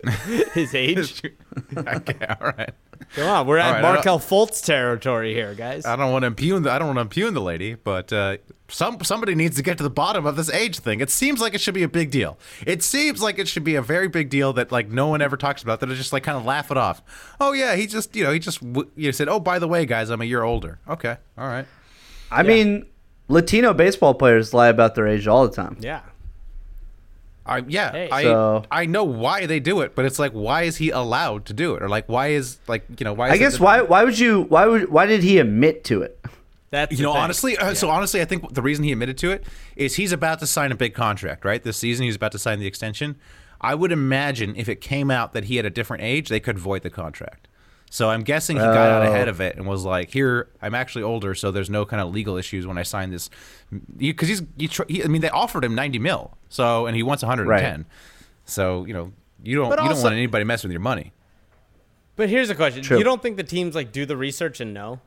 [laughs] his [laughs] age? [laughs] okay, all right. Come on, we're at right, I Markelle Fultz territory here, guys. I don't want to impugn the I don't want to impugn the lady, but uh, some somebody needs to get to the bottom of this age thing. It seems like it should be a big deal. It seems like it should be a very big deal that like no one ever talks about. That That is just like kind of laugh it off. Oh yeah, he just you know he just you know, said oh by the way guys I'm a year older. Okay, all right. I mean, Latino baseball players lie about their age all the time. yeah. I yeah Hey. I So- I know why they do it, but it's like why is he allowed to do it or like why is like you know why? Is I guess why why would you why would why did he admit to it? That's You know, thing. honestly, uh, so honestly, I think the reason he admitted to it is he's about to sign a big contract, right? This season, he's about to sign the extension. I would imagine if it came out that he had a different age, they could void the contract. So I'm guessing he got out Oh. ahead of it and was like, "Here, I'm actually older, so there's no kind of legal issues when I sign this." Because he's, you tr- he, I mean, they offered him 90 mil, so and he wants 110. So you know you don't But you don't want anybody messing with your money. But here's a question: True. You don't think the teams like do the research and know?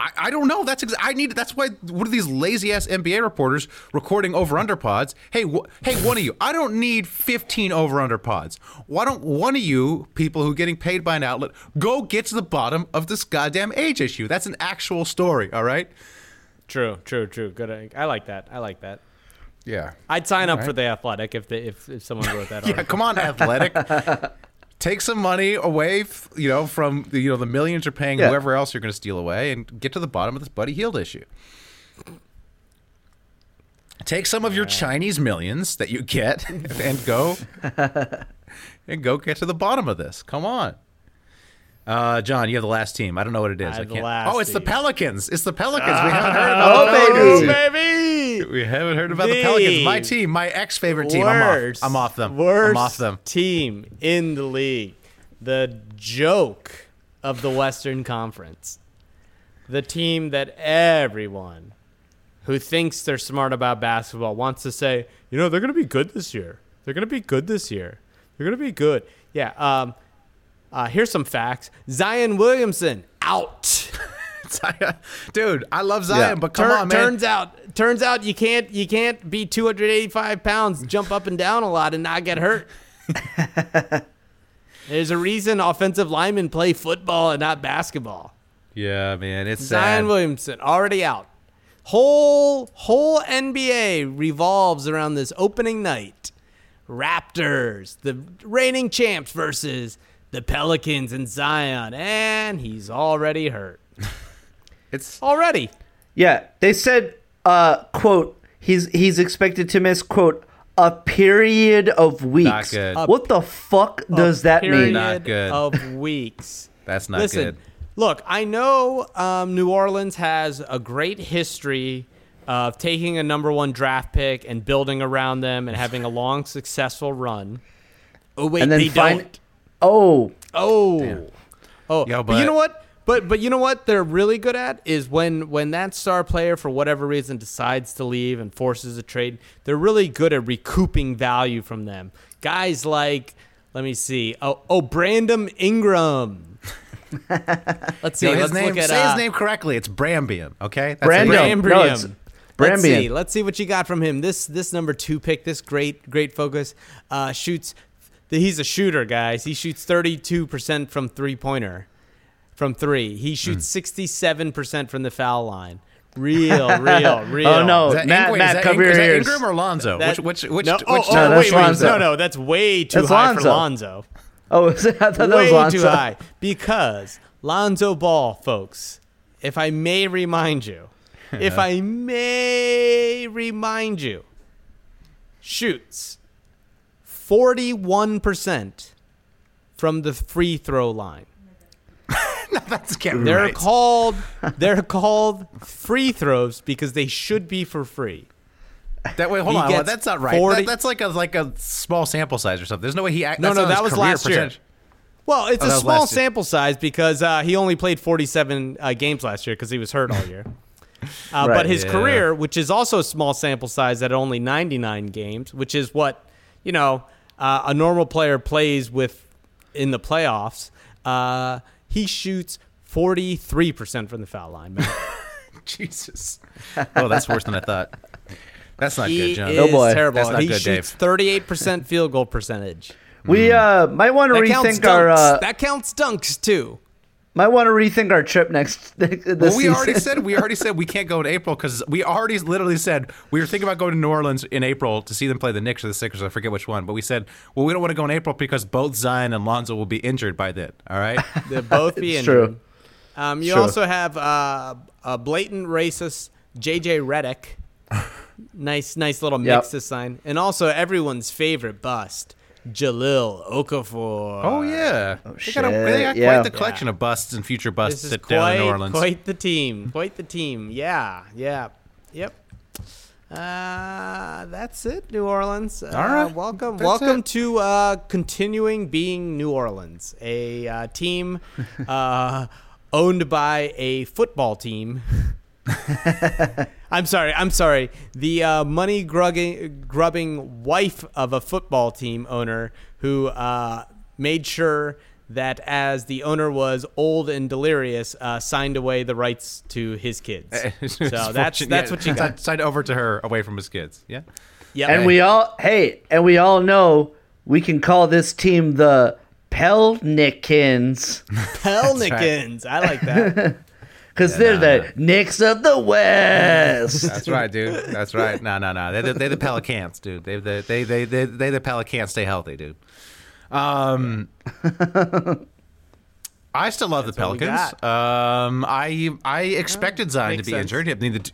I, I don't know. That's ex- I need. That's why. What are these lazy ass NBA reporters recording over under pods? Hey, wh- hey, one of you. I don't need fifteen over under pods. Why don't one of you people who are getting paid by an outlet go get to the bottom of this goddamn age issue? That's an actual story. All right. True, true, true. Good. I like that. I like that. Yeah. I'd sign up All for the Athletic if they, if if someone wrote that. [laughs] Yeah. article. Come on, athletic. [laughs] Take some money away, f- you know, from the, you know the millions you're paying Yeah. whoever else you're going to steal away, and get to the bottom of this Buddy Hield issue. Take some of your Chinese millions that you get [laughs] and go and go get to the bottom of this. Come on. Uh, John, you have the last team. I don't know what it is. I I, can't. last oh, it's the. Pelicans. It's the Pelicans. we haven't heard about Oh, the baby. Pelicans. Oh, baby! We haven't heard about the Pelicans. My team, my ex favorite team. I'm off. I'm off them. Worst I'm off them. team in the league. The joke of the Western Conference. The team that everyone who thinks they're smart about basketball wants to say, you know, they're going to be good this year. They're going to be good this year. They're going to be good. Yeah. Um, uh, here's some facts. Zion Williamson out. [laughs] Dude, I love Zion, Yeah. but come Tur- on, man. Turns out, turns out you can't you can't be 285 pounds, jump up and down a lot, and not get hurt. [laughs] There's a reason offensive linemen play football and not basketball. yeah, man, it's Zion sad. Williamson already out. Whole whole NBA revolves around this opening night. Raptors, the reigning champs versus the Pelicans and Zion, and he's already hurt. [laughs] It's Already. Yeah, they said, uh, quote, he's he's expected to miss, quote, a period of weeks. good. A- What the fuck does that period mean? Not good. of weeks. [laughs] that's not Listen, good. look, I know um, New Orleans has a great history of taking a number one draft pick and building around them and having a long, successful run. Oh wait, And then they find- don't. Oh, Oh, oh, Yo, but, you know what? But but you know what they're really good at is when when that star player for whatever reason decides to leave and forces a trade. They're really good at recouping value from them. Guys like let me see. Oh oh Brandon Ingram. [laughs] Let's see. Yo, his let's name. look at say uh, his name correctly. It's Brambian. Okay. That's Brando. it. No, Brambrium. it's Let's see. Brambian. Let's see what you got from him. This this number two pick, this great great focus, uh, shoots. He's a shooter, guys. He shoots thirty two percent from three pointer, from three. He shoots hmm. sixty seven percent from the foul line. Real, real, [laughs] real. Oh, no. Is that, Matt, Ing- Matt, is that, cover your is that ears. Ingram or Lonzo? That- which which which no, oh, which? oh, oh, No, that's wait, wait, Lonzo. no, no, that's way too That's high for Lonzo. Lonzo. oh, I thought that way was Lonzo. too high because Lonzo Ball, folks. If I may remind you, [laughs] if I may remind you, shoots forty-one percent from the free throw line. [laughs] no, That's They're right. called [laughs] they're called free throws because they should be for free. That way, hold He on. Well, that's not right. 40 That, that's like a like a small sample size or something. There's no way he. act- No, no, that was last year. Well, it's Oh, a small sample size because uh, he only played 47 uh, games last year because he was hurt all year. [laughs] Uh, Right. But his Yeah. career, which is also a small sample size at only 99 games, which is what you know uh, a normal player plays with in the playoffs, uh, he shoots 43% from the foul line. Man. [laughs] Jesus. Oh, that's worse than I thought. That's not he good, John. is Oh, boy. terrible. That's not he good, shoots Dave. 38% field goal percentage. We uh, might want to That counts rethink our. Uh, that counts dunks too. Might want to rethink our trip next. [laughs] This Well, we already said we already said we can't go in April because we already literally said we were thinking about going to New Orleans in April to see them play the Knicks or the Sixers. I forget which one, but we said, well, we don't want to go in April because both Zion and Lonzo will be injured by then. All right, [laughs] They'll both be injured. true. Um, you True. also have uh, a blatant racist JJ Redick. [laughs] nice, nice little Yep. mix to sign, and also everyone's favorite bust, Jahlil Okafor. Oh yeah, they got, a, they got yeah. quite the collection of busts and future busts this is sit down in New Orleans. quite the team, quite the team. Yeah, yeah, yep. Uh, that's it, New Orleans. Uh, All right. welcome, That's welcome it. to uh, continuing being New Orleans, a uh, team [laughs] uh, owned by a football team [laughs] [laughs] I'm sorry. I'm sorry. The uh, money grubbing, grubbing wife of a football team owner who uh, made sure that as the owner was old and delirious, uh, signed away the rights to his kids. [laughs] so that's that's what you got. Signed over to her away from his kids. Yeah. Yep. And we all hey, and we all know we can call this team the Pelnikins Pelnikins. I like that. [laughs] because they're the Knicks of the West. [laughs] That's right, dude. That's right. No, no, no. They're the, they're the Pelicans, dude. They they they they they they the Pelicans. Stay healthy, dude. Um, I still love the Pelicans. Um, I I expected Zion to be sense. injured. I mean, the,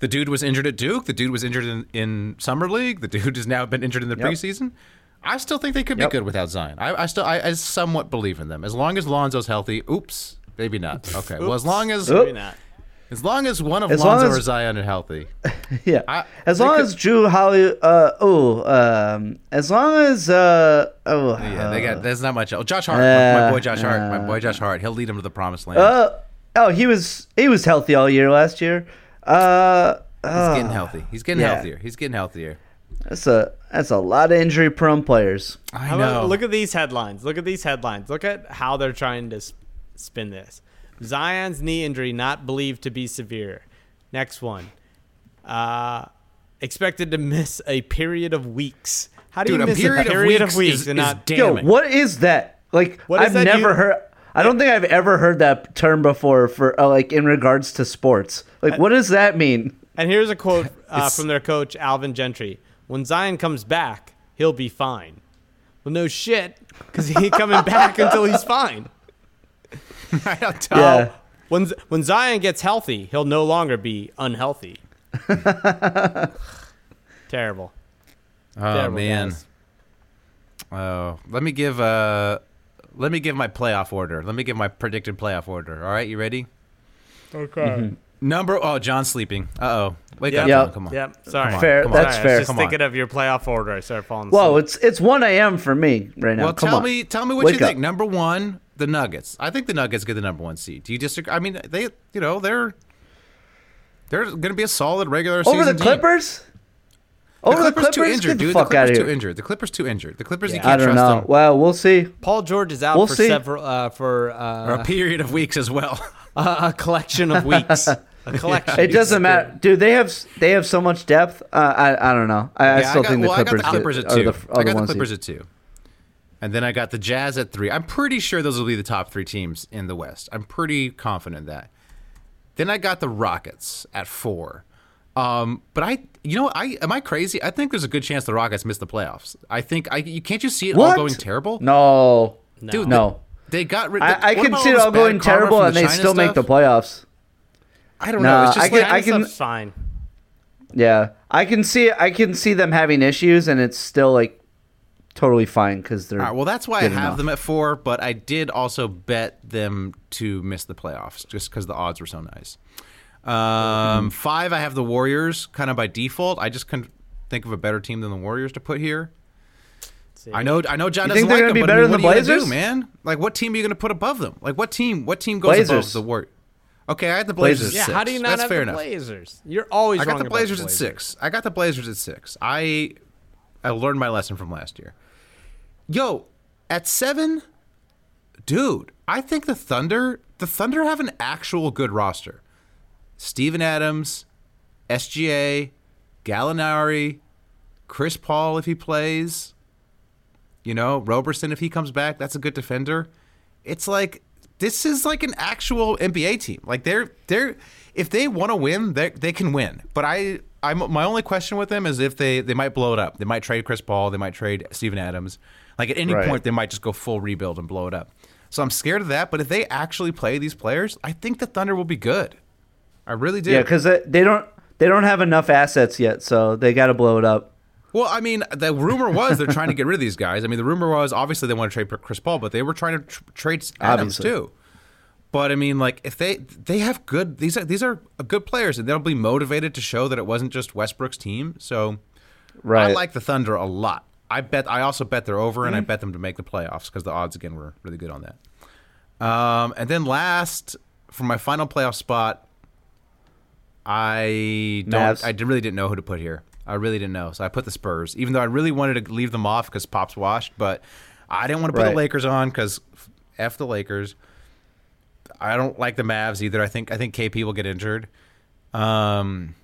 the dude was injured at Duke. The dude was injured in, in summer league. The dude has now been injured in the Yep. preseason. I still think they could Yep. be good without Zion. I, I still I, I somewhat believe in them as long as Lonzo's healthy. Oops, maybe not. [laughs] Okay, well as long as Maybe not. as long as one of As long Lonzo as- or Zion are healthy. [laughs] yeah. I- as they long could- as Jrue Holiday, uh, oh, um, as long as uh, oh, Yeah, they got. There's not much. Oh, Josh Hart, Uh, my boy Josh Hart, my boy Josh Hart. He'll lead him to the promised land. uh, oh, he was he was healthy all year last year. Uh, He's uh, getting healthy. He's getting yeah. healthier. He's getting healthier. That's a that's a lot of injury prone players. I How about- look at these headlines. Look at these headlines. Look at how they're trying to s- spin this. Zion's knee injury not believed to be severe. Next one. Uh, expected to miss a period of weeks. How do Dude, you a miss period a of period weeks of weeks is- and is not damn- Yo, what is that? Like What is I've that never you- heard. I don't think I've ever heard that term before for uh, like in regards to sports. Like, what does that mean? And here's a quote [laughs] uh, from their coach Alvin Gentry: "When Zion comes back, he'll be fine." Well, no shit, because he ain't coming back [laughs] until he's fine. I don't tell. Yeah. When when Zion gets healthy, he'll no longer be unhealthy. [laughs] Terrible. Oh Terrible, man. guys. Oh, let me give uh, let me give my playoff order. Let me give my predicted playoff order. All right, you ready? Okay. Number. Oh, John's sleeping. Uh oh. Wake Yep. up, Yep. John. Come on. Yep. Sorry. Come on, Fair- on. that's Sorry, I fair. was just Come on. thinking of your playoff order. I started falling. Whoa, it's it's one a.m. for me right now. Well, Come tell on. me, tell me what Wake you up. think. Number one, the Nuggets. I think the Nuggets get the number one seed. Do you disagree? I mean, they, you know, they're they're going to be a solid regular over season the team. Clippers. The Over the Clippers, too injured, get the dude. fuck the out of Clippers too injured. The Clippers too injured. The Clippers, you can't I don't trust know. them. Well, we'll see. Paul George is out We'll for see. several uh, for For uh, a period of weeks as well. [laughs] a, a collection of weeks. [laughs] A collection. It doesn't matter, dude. They have they have so much depth. Uh, I I don't know. I, I Yeah, still got, think the well, Clippers, I got the Clippers get- at two. the, I got the one Clippers at two. And then I got the Jazz at three. I'm pretty sure those will be the top three teams in the West. I'm pretty confident in that. Then I got the Rockets at four. Um, but I, you know, I am I crazy? I think there's a good chance the Rockets miss the playoffs. I think I you can't you see it all going terrible? No, Dude, no. They, they got rid. I, I can see it all going terrible, and the they China still make the playoffs. I don't Nah, know. It's just I can- like, I can- Stuff's fine. Yeah, I can see I can see them having issues, and it's still like totally fine because they're All right, well, that's why I have enough. them at four, but I did also bet them to miss the playoffs just because the odds were so nice. Mm-hmm. Um, Five, I have the Warriors kind of by default. I just couldn't think of a better team than the Warriors to put here. I know, I know, John You doesn't think they're like gonna be them, but I better mean, than the are you Blazers? do, man? Like, what team are you going to put above them? Like, what team? What team goes above the Warriors? Okay, I had the Blazers. Blazers. Yeah, at how do you not That's have fair the enough. Blazers? You're always I got wrong the about Blazers, the at six. I got the Blazers at six. I I learned my lesson from last year. Yo, at seven, dude, I think the Thunder the Thunder have an actual good roster. Steven Adams, SGA, Gallinari, Chris Paul if he plays. You know, Roberson if he comes back, that's a good defender. It's like this is like an actual NBA team. Like they're they're if they want to win, they they can win. But I I'm my only question with them is if they they might blow it up. They might trade Chris Paul, they might trade Steven Adams. Like at any Right. point they might just go full rebuild and blow it up. So I'm scared of that, but if they actually play these players, I think the Thunder will be good. I really do. yeah, because they, don't they don't have enough assets yet, so they got to blow it up. Well, I mean, the rumor was they're trying to get rid of these guys. I mean, the rumor was obviously they want to trade Chris Paul, but they were trying to tr- trade Adams Obviously. too. But I mean, like if they they have good these are these are good players, and they'll be motivated to show that it wasn't just Westbrook's team. So Right. I like the Thunder a lot. I bet I also bet they're over, and Mm-hmm. I bet them to make the playoffs because the odds again were really good on that. Um, and then last for my final playoff spot, I don't. Mavs. I really didn't know who to put here. I really didn't know, so I put the Spurs. Even though I really wanted to leave them off because Pop's washed, but I didn't want to put Right. the Lakers on because f the Lakers. I don't like the Mavs either. I think I think KP will get injured. Um,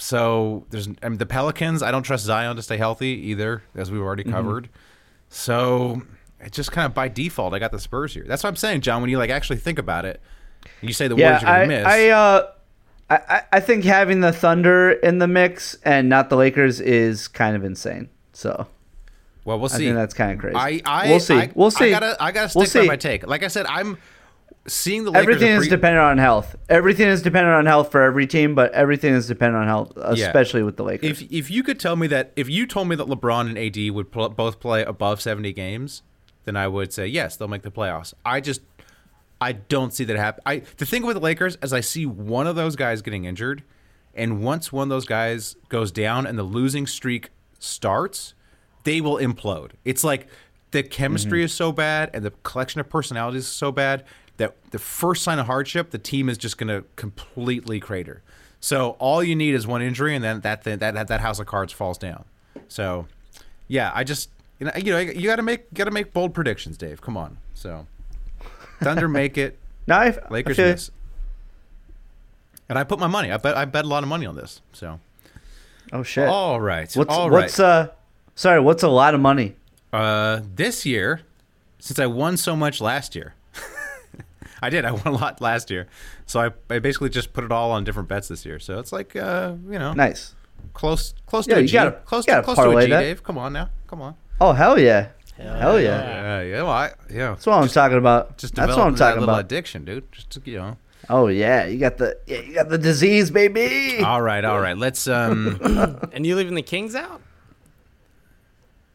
so there's I mean, the Pelicans. I don't trust Zion to stay healthy either, as we've already covered. So it just kind of by default, I got the Spurs here. That's what I'm saying, John. When you like actually think about it, you say the yeah, Warriors are I, going to miss. I, uh, I, I- think having the Thunder in the mix and not the Lakers is kind of insane. So well, we'll I see. that's kind of crazy. I, I, we'll see. I, we'll see. I gotta, I gotta stick We'll by my take. Like I said, I'm seeing the Lakers. Everything are is pre- dependent on health. Everything is dependent on health for every team, but everything is dependent on health, Yeah. especially with the Lakers. If if you could tell me that if you told me that LeBron and AD would pl- both play above 70 games, then I would say yes, they'll make the playoffs. I just I don't see that happen. I the thing with the Lakers is I see one of those guys getting injured, and once one of those guys goes down and the losing streak starts, they will implode. It's like the chemistry mm-hmm. is so bad and the collection of personalities is so bad that the first sign of hardship, the team is just going to completely crater. So all you need is one injury, and then that that that, that house of cards falls down. So, yeah, I just you know you know you got to make got to make bold predictions, Dave. Come on. So, Thunder make it, [laughs] no, I, Lakers I miss. And I put my money. I bet I bet a lot of money on this. So, Oh shit! all right, what's all right. what's uh? Sorry, what's a lot of money? Uh, this year, since I won so much last year, [laughs] I did. I won a lot last year, so I, I basically just put it all on different bets this year. So it's like uh, you know, Nice. close close Yeah, to a you G. gotta- close to gotta close to a parlay G, that. Dave. Come on now, come on. Oh hell yeah! Hell, yeah! Yeah, yeah. Well, I, yeah. That's what I'm talking about. Just That's what I'm developing that talking little about. addiction, dude. Just to, you know. Oh yeah, you got the yeah, you got the disease, baby. All right, all right. Let's um. [coughs] And you leaving the Kings out?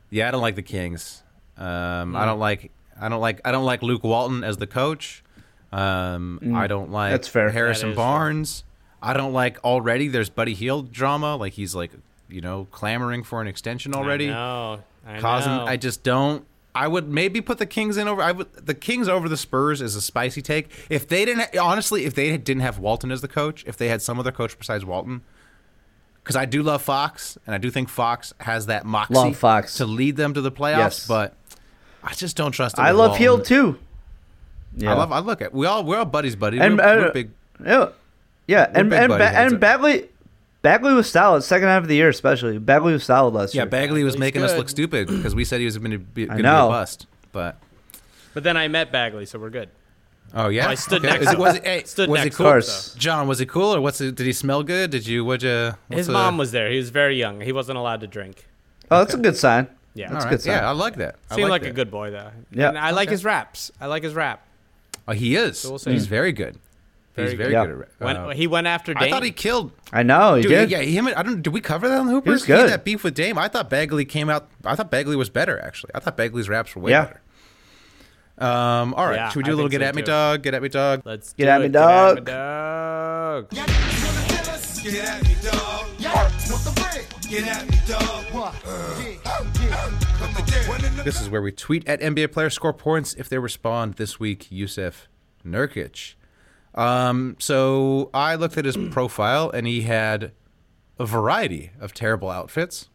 Yeah, I don't like the Kings. Um, Hmm. I don't like. I don't like. I don't like Luke Walton as the coach. Um, I don't like. That's fair. Harrison That is fair. Barnes. I don't like already. There's Buddy Hield drama. Like he's like you know clamoring for an extension already. No, I Causing. know. I just don't. I would maybe put the Kings in over. I would the Kings over the Spurs is a spicy take. If they didn't honestly, if they didn't have Walton as the coach, if they had some other coach besides Walton, because I do love Fox and I do think Fox has that moxie Love Fox. to lead them to the playoffs, Yes. but I just don't trust. Him I love Walton. Hield too. Yeah. I love. I look at we all we're all buddies, buddy. and we're, uh, we're big. Yeah, yeah, and and, ba- and Bagley, Bagley was solid second half of the year, especially. Bagley was solid last Yeah, year. Yeah, Bagley was He's making us look stupid because we said he was going to be, gonna be a bust. But but then I met Bagley, so we're good. oh yeah, I stood Okay. next Is it- Was it, hey, Stood was next it cool? Of course. John, was it cool or what's it? Did he smell good? Did you? Would you? what's His the- mom was there. He was very young. He wasn't allowed to drink. Oh, that's a good sign. Yeah, That's All a good sign. Yeah, I like that. I seemed like, that. a good boy though. Yeah. and I like his raps. I like his rap. Oh, he is. we'll see. He's very good. Very He's good. very Yeah. good. At, When uh, he went after Dame, I thought he killed. I know he Dude, did. yeah, him. and- I don't. Did we cover that on the Hoopers? was He had good. that beef with Dame. I thought Bagley came out. I thought Bagley was better. Actually, I thought Bagley's raps were way Yeah. better. Um. All right. Yeah, Should we do I a little get so, at me, too. dog? Get at me, dog. Let's Get do at me, it. dog. Get at me, dog. This is where we tweet at NBA players, score points if they respond. This week, Jusuf Nurkic. Um, so I looked at his [clears throat] profile and he had a variety of terrible outfits.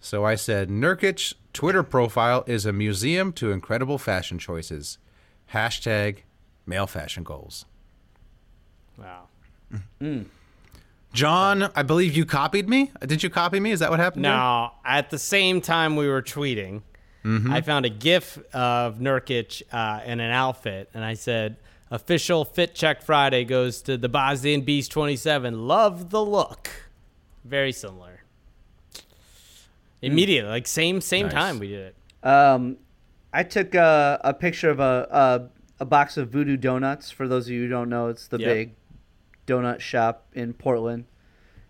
So I said, Nurkic Twitter profile is a museum to incredible fashion choices. Hashtag male fashion goals. Wow. John, I believe you copied me. Did you copy me? Is that what happened? there? Now, at the same time we were tweeting, I found a GIF of Nurkic uh, in an outfit, and I said, "Official Fit Check Friday goes to the Bosnian Beast 27. Love the look. Very similar. Immediately, like same same Nice. time we did it. Um, I took a, a picture of a, a a box of Voodoo Donuts. For those of you who don't know, it's the Yep. big donut shop in Portland,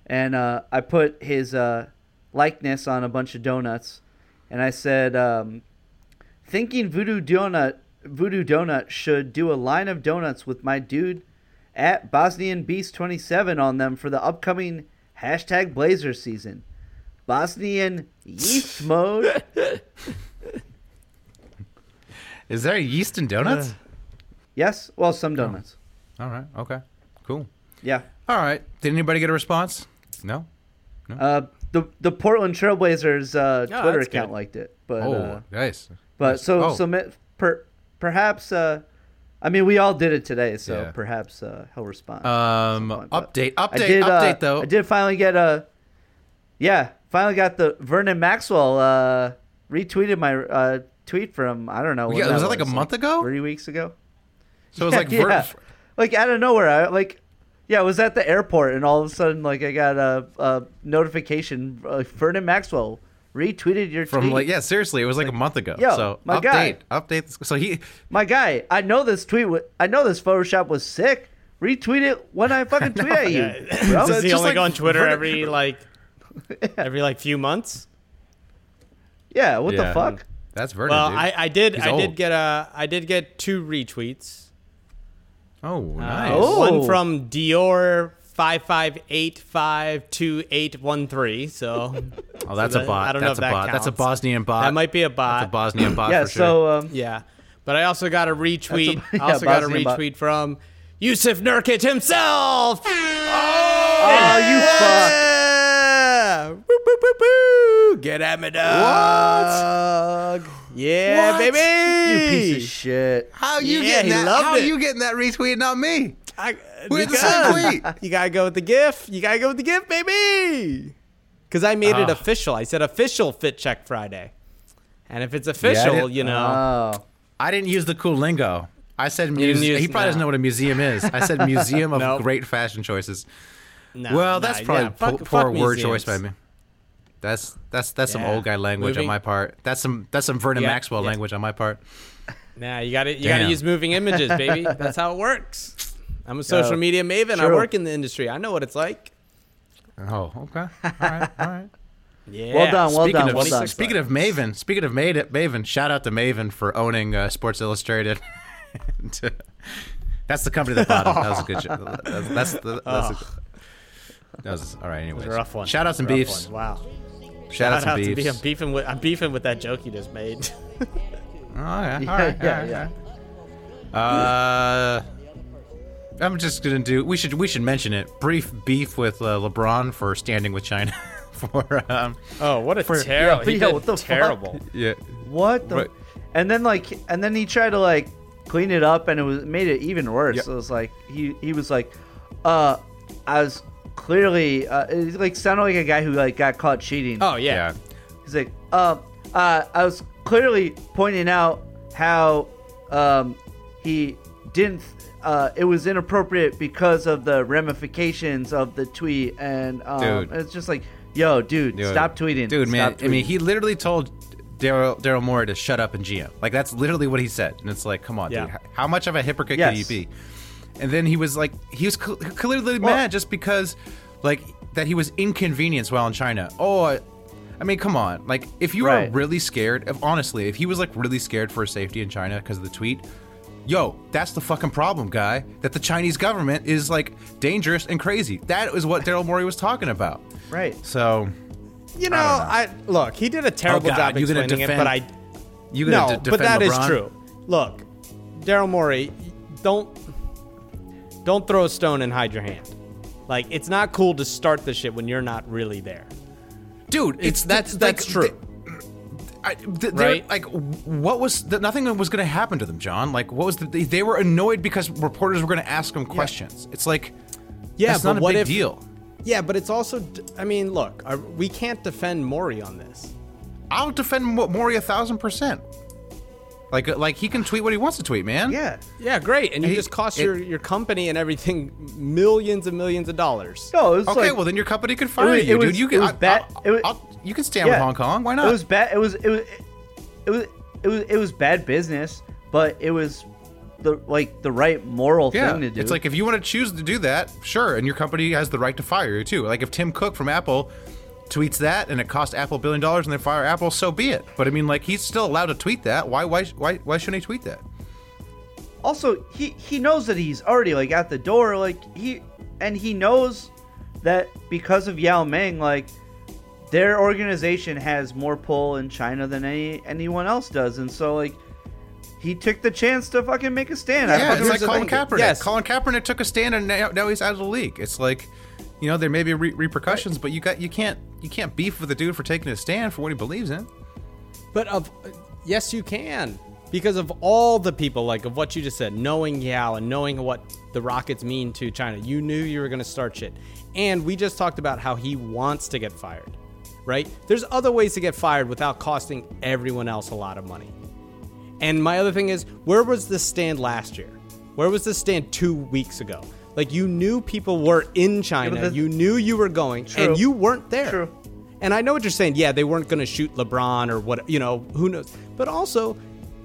and uh, I put his uh, likeness on a bunch of donuts, and I said, um, "Thinking Voodoo Donut Voodoo Donut should do a line of donuts with my dude at Bosnian Beast 27 on them for the upcoming hashtag Blazer season." Bosnian yeast [laughs] mode. Is there yeast in donuts? Yes. Well, some donuts. All right. Okay. Cool. Yeah. All right. Did anybody get a response? No. Uh, the the Portland Trailblazers uh, Oh, Twitter account good. liked it, but oh, uh, nice. but Nice. so Oh. so per, perhaps uh, I mean we all did it today, so Yeah. perhaps uh, he'll respond. Um, point, but update, I update, did, uh, update though. I did finally get a yeah, finally got the Vernon Maxwell uh, retweeted my uh, tweet from I don't know. when Yeah, was that like a month ago? Three weeks ago. So it was like [laughs] yeah, ver- like out of nowhere. I like yeah, I was at the airport and all of a sudden like I got a, a notification. Uh, Vernon Maxwell retweeted your from tweet. like yeah, seriously, it was like, a month ago. yo, so my update, guy. update. This. So he My guy, I know this tweet. wa- I know this Photoshop was sick. Retweet it when I fucking [laughs] tweet at you. bro. Does he only like go on Twitter every like [laughs] every like few months? Yeah, what Yeah. the fuck? That's Vernon. Well, dude. I, I did He's I old. did get a I did get two retweets. Oh, nice. Uh, Oh. One from Dior five five eight five two eight one three. So [laughs] Oh, that's that- a bot. I don't know if that's a that bot. That's a. Bosnian bot. that might be a That's bot. a Bosnian bot [laughs] yeah, for sure. so um, Yeah, but I also got a retweet. [laughs] yeah, I also got a Bosnian bot. retweet from Jusuf Nurkic himself. oh, you fuck. Yeah. Woo, woo, woo, woo. Get at me, dog. Yeah, What? baby. You piece of shit. How you Yeah, getting he that? loved How it. you getting that retweet? Not me. I, We you, had the same tweet. [laughs] you gotta go with the GIF. You gotta go with the GIF, baby. Because I made it Ah. official. I said official Fit Check Friday. And if it's official, didn't- you know. Oh, I didn't use the cool lingo. I said didn't museum. use- He probably doesn't know what a museum is. I said [laughs] museum of Nope. great fashion choices. no, well, no, that's probably yeah, po- fuck- poor fuck word museums. choice by me. That's that's that's some old guy language on my part. That's some that's some Vernon Yeah, Maxwell yeah. language on my part. Nah, you got to you got to use moving images, baby. [laughs] That's how it works. I'm a social Yeah, media maven. I work in the industry. I know what it's like. Oh, okay. All right, all right. [laughs] Yeah. well done, well speaking done, of well done. speaking of Maven, speaking of Maven, Maven, shout out to Maven for owning uh, Sports Illustrated. [laughs] And, uh, that's the company that bought him. That was a good. Show. That's that's, the, that's a, that was all right. Anyways, a rough one. Shout out some beefs. one. Wow. Shout, out some to beefs. beef. I'm beefing with I'm beefing with that joke you just made. [laughs] Oh yeah, all Yeah, right, yeah, all right, yeah. Uh, I'm just gonna do. We should we should mention it. Brief beef with uh, LeBron for standing with China. [laughs] for um, oh, what a For- terrible. yeah, he yeah, did what the fuck? terrible. yeah. What the? Right. And then like, and then he tried to like clean it up, and it was made it even worse. Yeah. It was like he he was like, uh, I was clearly uh, it like sounded like a guy who like got caught cheating. Oh yeah. Yeah. He's like, um, uh, I was clearly pointing out how um, he didn't. Uh, it was inappropriate because of the ramifications of the tweet, and um, it's just like, yo, dude, Dude. stop tweeting, Dude, man. Stop I mean, he literally told Daryl Daryl Morey to shut up and GM. Like that's literally what he said. And it's like, come on, Yeah. dude. h- How much of a hypocrite Yes. could you be? And then he was like, he was cl- clearly Well- mad just because, like, that he was inconvenienced while in China. Oh, I, I mean, come on. Like, if you Right. are really scared, if honestly, if he was like really scared for his safety in China because of the tweet, yo, that's the fucking problem, guy. That the Chinese government is like dangerous and crazy. That is what Daryl Morey was talking about. right. So, You know, I, look. He did a terrible Oh, God, job explaining it, but I you gonna no, d- but defend that is LeBron? true. Look, Daryl Morey, don't don't throw a stone and hide your hand. Like it's not cool to start the shit when you're not really there. dude. It's, that's like, that's true. I, th- Right? Like, what was the, nothing was going to happen to them, John? Like, what was the, they, they were annoyed because reporters were going to ask them questions. It's like, yeah, that's but not a what big if, deal. Yeah, but it's also. I mean, look, are, we can't defend Morey on this. I'll defend Mo- Morey a thousand percent. Like, uh, like he can tweet what he wants to tweet, man. Yeah. Yeah, great, and you He- just cost it- your your company and everything millions and millions of dollars. No, it was Okay, like, well then your company could fire was- you, it was- dude. You it can. was I- bad- I'll- it was- I'll- you can stand with Yeah. Hong Kong. Why not? It was bad. It was it was it was it was it was bad business, but it was the like the right moral yeah, thing to do. it's like if you want to choose to do that, sure, and your company has the right to fire you too. Like if Tim Cook from Apple tweets that and it cost Apple a billion dollars and they fire Apple, so be it. But I mean, like he's still allowed to tweet that. Why? Why? Why? Why shouldn't he tweet that? also he he knows that he's already like at the door, like he and he knows that because of Yao Ming, like their organization has more pull in China than any anyone else does, and so like he took the chance to fucking make a stand. Yeah, it's like Colin Kaepernick. Yes. Colin Kaepernick took a stand, and now, now he's out of the league. It's like, you know, there may be re- repercussions, but you got you can't you can't beef with a dude for taking a stand for what he believes in. But of yes, you can because of all the people like of what you just said, knowing Yao and knowing what the Rockets mean to China. You knew you were going to start shit, and we just talked about how he wants to get fired. Right? There's other ways to get fired without costing everyone else a lot of money. And my other thing is, where was this stand last year? Where was this stand two weeks ago? Like you knew people were in China, you knew you were going, True. and you weren't there. True. And I know what you're saying. Yeah, they weren't going to shoot LeBron or what, you know, who knows. But also,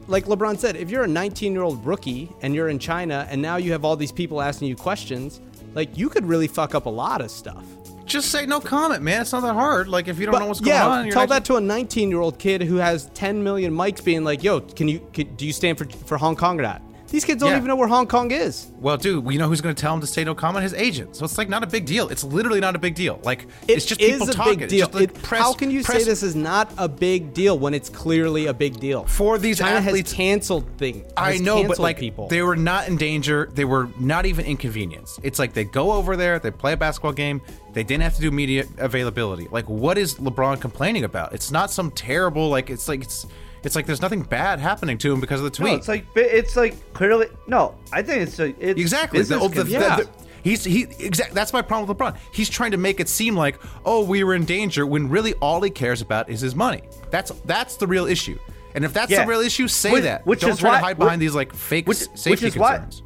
like LeBron said, if you're a 19 year old rookie and you're in China and now you have all these people asking you questions, like you could really fuck up a lot of stuff. Just say no comment, man. It's not that hard. Like if you don't But know what's yeah, going on, tell that to a 19 year old kid who has 10 million mics being like, yo, can you, can, do you stand for, for Hong Kong or not? These kids don't Yeah. even know where Hong Kong is. Well, dude, you know who's going to tell him to say no comment? His agent. So it's like not a big deal. It's literally not a big deal. Like it's just It people a talking. big It's deal. just, like, It- press- how can you press- say this is not a big deal when it's clearly a big deal? For these China athletes- has canceled things. I know, but like people. they were not in danger. They were not even inconvenienced. It's like they go over there, they play a basketball game. They didn't have to do media availability. Like, what is LeBron complaining about? It's not some terrible like. It's like it's it's like there's nothing bad happening to him because of the tweet. No, it's like it's like clearly no. I think it's like it's exactly. The, oh, the, the- Yeah. he's he exact. That's my problem with LeBron. He's trying to make it seem like oh we were in danger when really all he cares about is his money. That's that's the real issue. And if that's Yeah. the real issue, say Which- that. which Don't is try why- to hide behind which- these like fake which- s- which safety is why- concerns.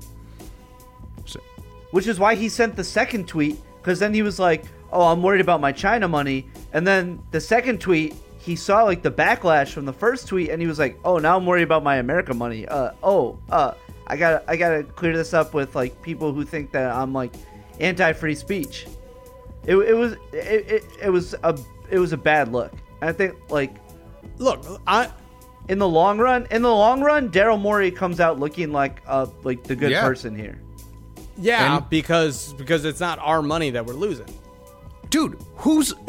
which is why he sent the second tweet because then he was like, "Oh, I'm worried about my China money," and then the second tweet he saw like the backlash from the first tweet, and he was like, "Oh, now I'm worried about my America money." Uh, oh, uh, I gotta, I gotta clear this up with like people who think that I'm like anti-free speech. It, it was, it, it, it was a, it was a bad look. I think like look, I in the long run, in the long run, Daryl Morey comes out looking like uh like the good Yeah. person here. yeah And- because because it's not our money that we're losing. Dude, who's [laughs]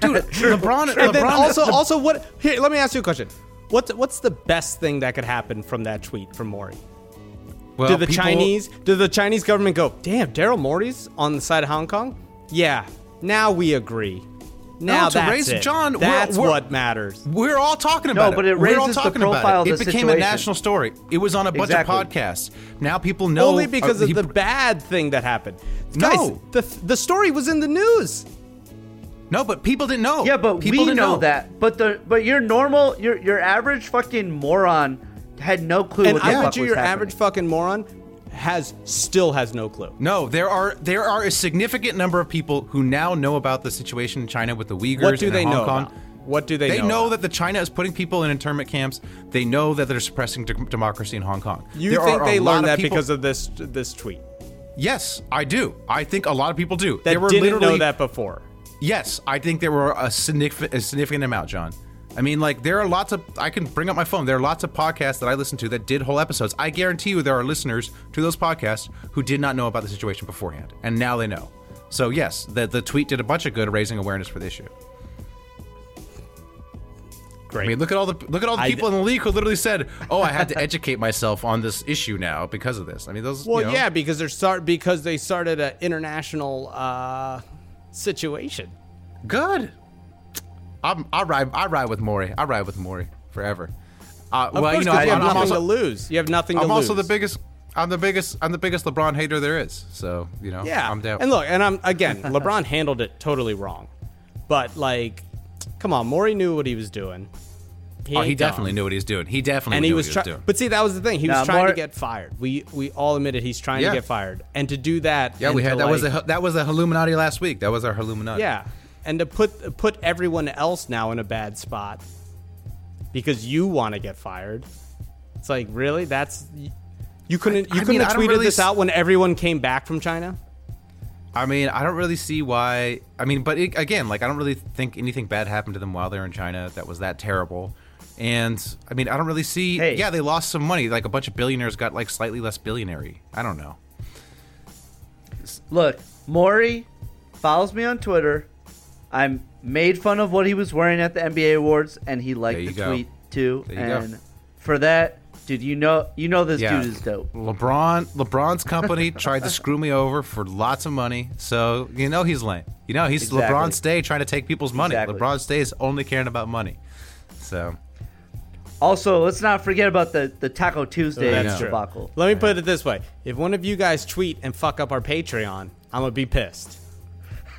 dude? LeBron, And then LeBron, also Le- also what? Here, let me ask you a question. What's what's the best thing that could happen from that tweet from Morey? well, do the people- Chinese do the Chinese government go, damn, Daryl Morey's on the side of Hong Kong? Yeah, now we agree. Now to that's raise- it. John, we're- that's we're- what matters. We're all talking about but it. it We're all raises the talking about it. It the became a national story. It was on a bunch Exactly. of podcasts. Now people know Only because uh, of he- the bad thing that happened. No. Guys, the the story was in the news. No, but people didn't know. Yeah, but people we didn't know, that. But the but your normal your your average fucking moron had no clue And what I bet you your happening. average fucking moron has still has no clue. No, there are there are a significant number of people who now know about the situation in China with the Uyghurs What do they Hong know Kong. about? What do they, know? They know? know, that the China is putting people in internment camps. They know that they're suppressing de- democracy in Hong Kong. You There think they learned that people- because of this this tweet? Yes, I do. I think a lot of people do. That there were didn't know literally that before. Yes, I think there were a significant, a significant amount, John. I mean, like there are lots of. I can bring up my phone. There are lots of podcasts that I listen to that did whole episodes. I guarantee you, there are listeners to those podcasts who did not know about the situation beforehand, and now they know. So yes, the the tweet did a bunch of good, raising awareness for the issue. Great. I mean, look at all the look at all the I- people in the league who literally said, "Oh, I had to [laughs] educate myself on this issue now because of this." I mean, those. Well, you know, yeah, because they're start because they started an international uh, situation. Good. I'm, I ride. I ride with Morey. I ride with Morey forever. Uh, well, course, you know, 'cause you I'm, have I'm nothing also, to lose. You have nothing I'm lose. also the biggest. I'm the biggest. I'm the biggest LeBron hater there is. So you know, Yeah, I'm down. And look, and I'm again, [laughs] LeBron handled it totally wrong, but like, come on, Morey knew what he was doing. oh, he ain't dumb. definitely knew what he was doing. He definitely and knew he what was he was doing. But see, that was the thing. He was trying Mar- to get fired. We we all admitted he's trying Yeah. to get fired, and to do that. yeah, we had that was like- the that was the Illuminati last week. That was our Illuminati. Yeah, and to put put everyone else now in a bad spot because you want to get fired. It's like really that's you couldn't I- you I couldn't mean, have tweeted really this out when everyone came back from China. I mean, I don't really see why. I mean, but it, again, like I don't really think anything bad happened to them while they're in China that was that terrible. And I mean, I don't really see. Hey. Yeah, they lost some money. Like a bunch of billionaires got like slightly less billionaire. I don't know. Look, Morey follows me on Twitter. I made fun of what he was wearing at the NBA awards, and he liked the go. tweet too. There you go. and for that, dude, you know, you know this Yeah. dude is dope. LeBron LeBron's company [laughs] tried to screw me over for lots of money, so you know he's lame. You know he's Exactly. LeBron Stay trying to take people's money. Exactly. LeBron Stay is only caring about money. So Also, let's not forget about the the Taco Tuesday That's true. debacle. Let me put it this way: If one of you guys tweet and fuck up our Patreon, I'm gonna be pissed.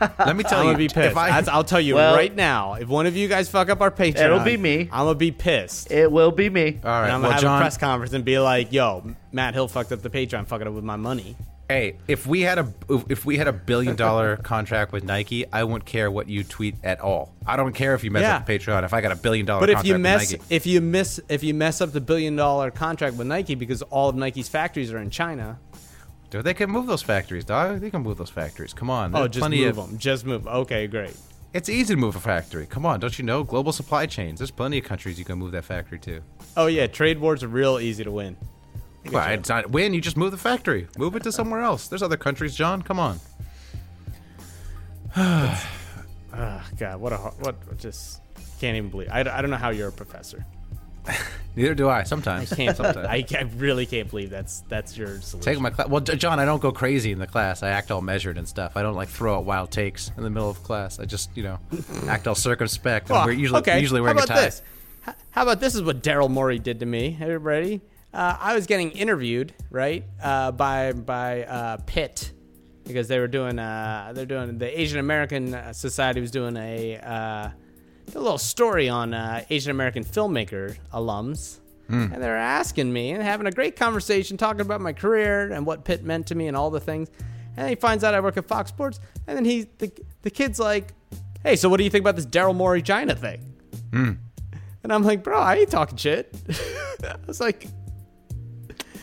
Let me tell I'm you, gonna be pissed. if I That's, I'll tell you Well- right now. If one of you guys fuck up our Patreon, It'll be me. I'm gonna be pissed. It will be me. all right, and I'm well, gonna have John, a press conference and be like, "Yo, Matt Hill fucked up the Patreon, fucking up with my money." hey, if we had a if we had a billion dollar [laughs] contract with Nike, I wouldn't care what you tweet at all. I don't care if you mess Yeah. up the Patreon. If I got a billion dollar But if contract you with mess, Nike, if you miss, if you mess up the billion dollar contract with Nike because all of Nike's factories are in China, dude, they can move those factories, dog. They can move those factories. Come on, oh, there's just plenty move of, them. Just move. Okay, great. It's easy to move a factory. Come on, don't you know? Global supply chains. There's plenty of countries you can move that factory to. Oh yeah, trade wars are real easy to win. Well, it's not win. You just move the factory. Move it to somewhere else. There's other countries, John. Come on. [sighs] Oh, God, what a what what just can't even believe. I, I don't know how you're a professor. [laughs] Neither do I. Sometimes. I can't. Sometimes. [laughs] I, I really can't believe that's that's your solution. Take my class. Well, John, I don't go crazy in the class. I act all measured and stuff. I don't like throw out wild takes in the middle of class. I just, you know, [laughs] act all circumspect. Well, we're usually okay. usually How wearing a about tie. this? How about this is what Daryl Morey did to me? Everybody. Uh, I was getting interviewed, right, uh, by by uh, Pitt because they were doing uh, they're doing the Asian American uh, Society was doing a uh, a little story on uh, Asian American filmmaker alums. Hmm. And they're asking me and having a great conversation, talking about my career and what Pitt meant to me and all the things. And then he finds out I work at Fox Sports. And then he, the, the kid's like, "Hey, so what do you think about this Daryl Morey China thing?" Hmm. And I'm like, "Bro, I ain't talking shit." [laughs] I was like,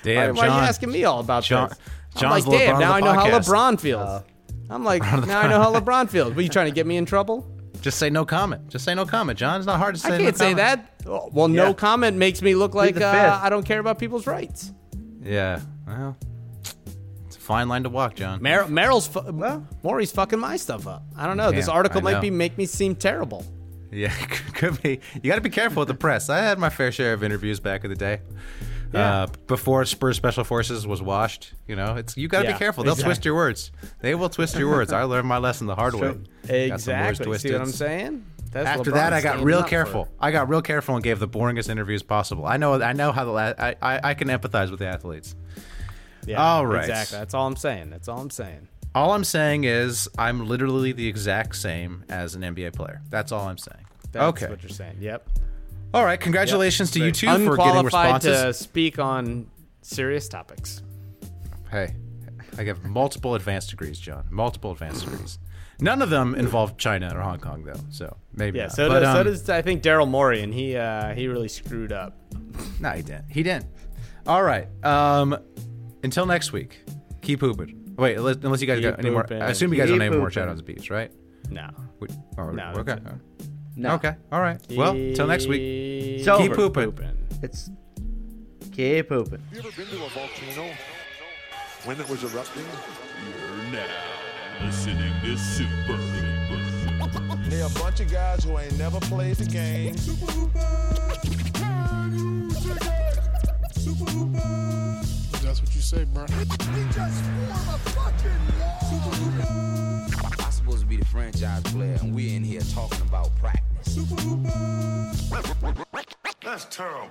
Damn, why, why are you asking me all about John- this? I'm like, damn, LeBron now I know how. [laughs] LeBron feels. I'm like, now I know how LeBron feels. Were you trying to get me in trouble? Just say no comment. Just say no comment, John. It's not hard to say. No comment. I can't say comment. that. Well, no Yeah. comment makes me look like uh. I don't care about people's rights. Yeah. Well, it's a fine line to walk, John. Mer- Merrill's fu- Morey's fucking my stuff up. I don't know. this article might be make me seem terrible. Yeah, [laughs] could be. You got to be careful with the press. I had my fair share of interviews back in the day. Uh, before Spurs Special Forces was washed, you know, it's you got to Yeah, be careful. They'll exactly. twist your words. They will twist your words. I learned my lesson the hard way. Got some words Exactly. See what I'm saying? That's After that, I got real careful. I got real careful and gave the boringest interviews possible. I know. I know how the la- I, I I can empathize with the athletes. Yeah, All right. Exactly. That's all I'm saying. That's all I'm saying. All I'm saying is I'm literally the exact same as an NBA player. That's all I'm saying. That's okay. what you're saying. Yep. All right. Congratulations to you two for getting responses. to speak on serious topics. Hey, I have multiple advanced degrees, John. Multiple advanced degrees. None of them involve China or Hong Kong, though. So maybe Yeah. not. So, But, does, so um, does I think Daryl Morey, and he uh, he really screwed up. No, he didn't. He didn't. All right. Um, until next week, keep pooping. Wait, unless, unless you guys Keep got any more. I assume you guys don't have any more outs beats, right? No. We, oh, No, okay. That's it. No. Okay. All right. Well, till next week. Keep It's Keep over. pooping. It's keep pooping. Have you ever been to a volcano when it was erupting? You're now listening to Super. They a bunch of guys who ain't never played the game. That's what you say, bro. I'm supposed to be the franchise player, and we're in here talking about practice. That's terrible.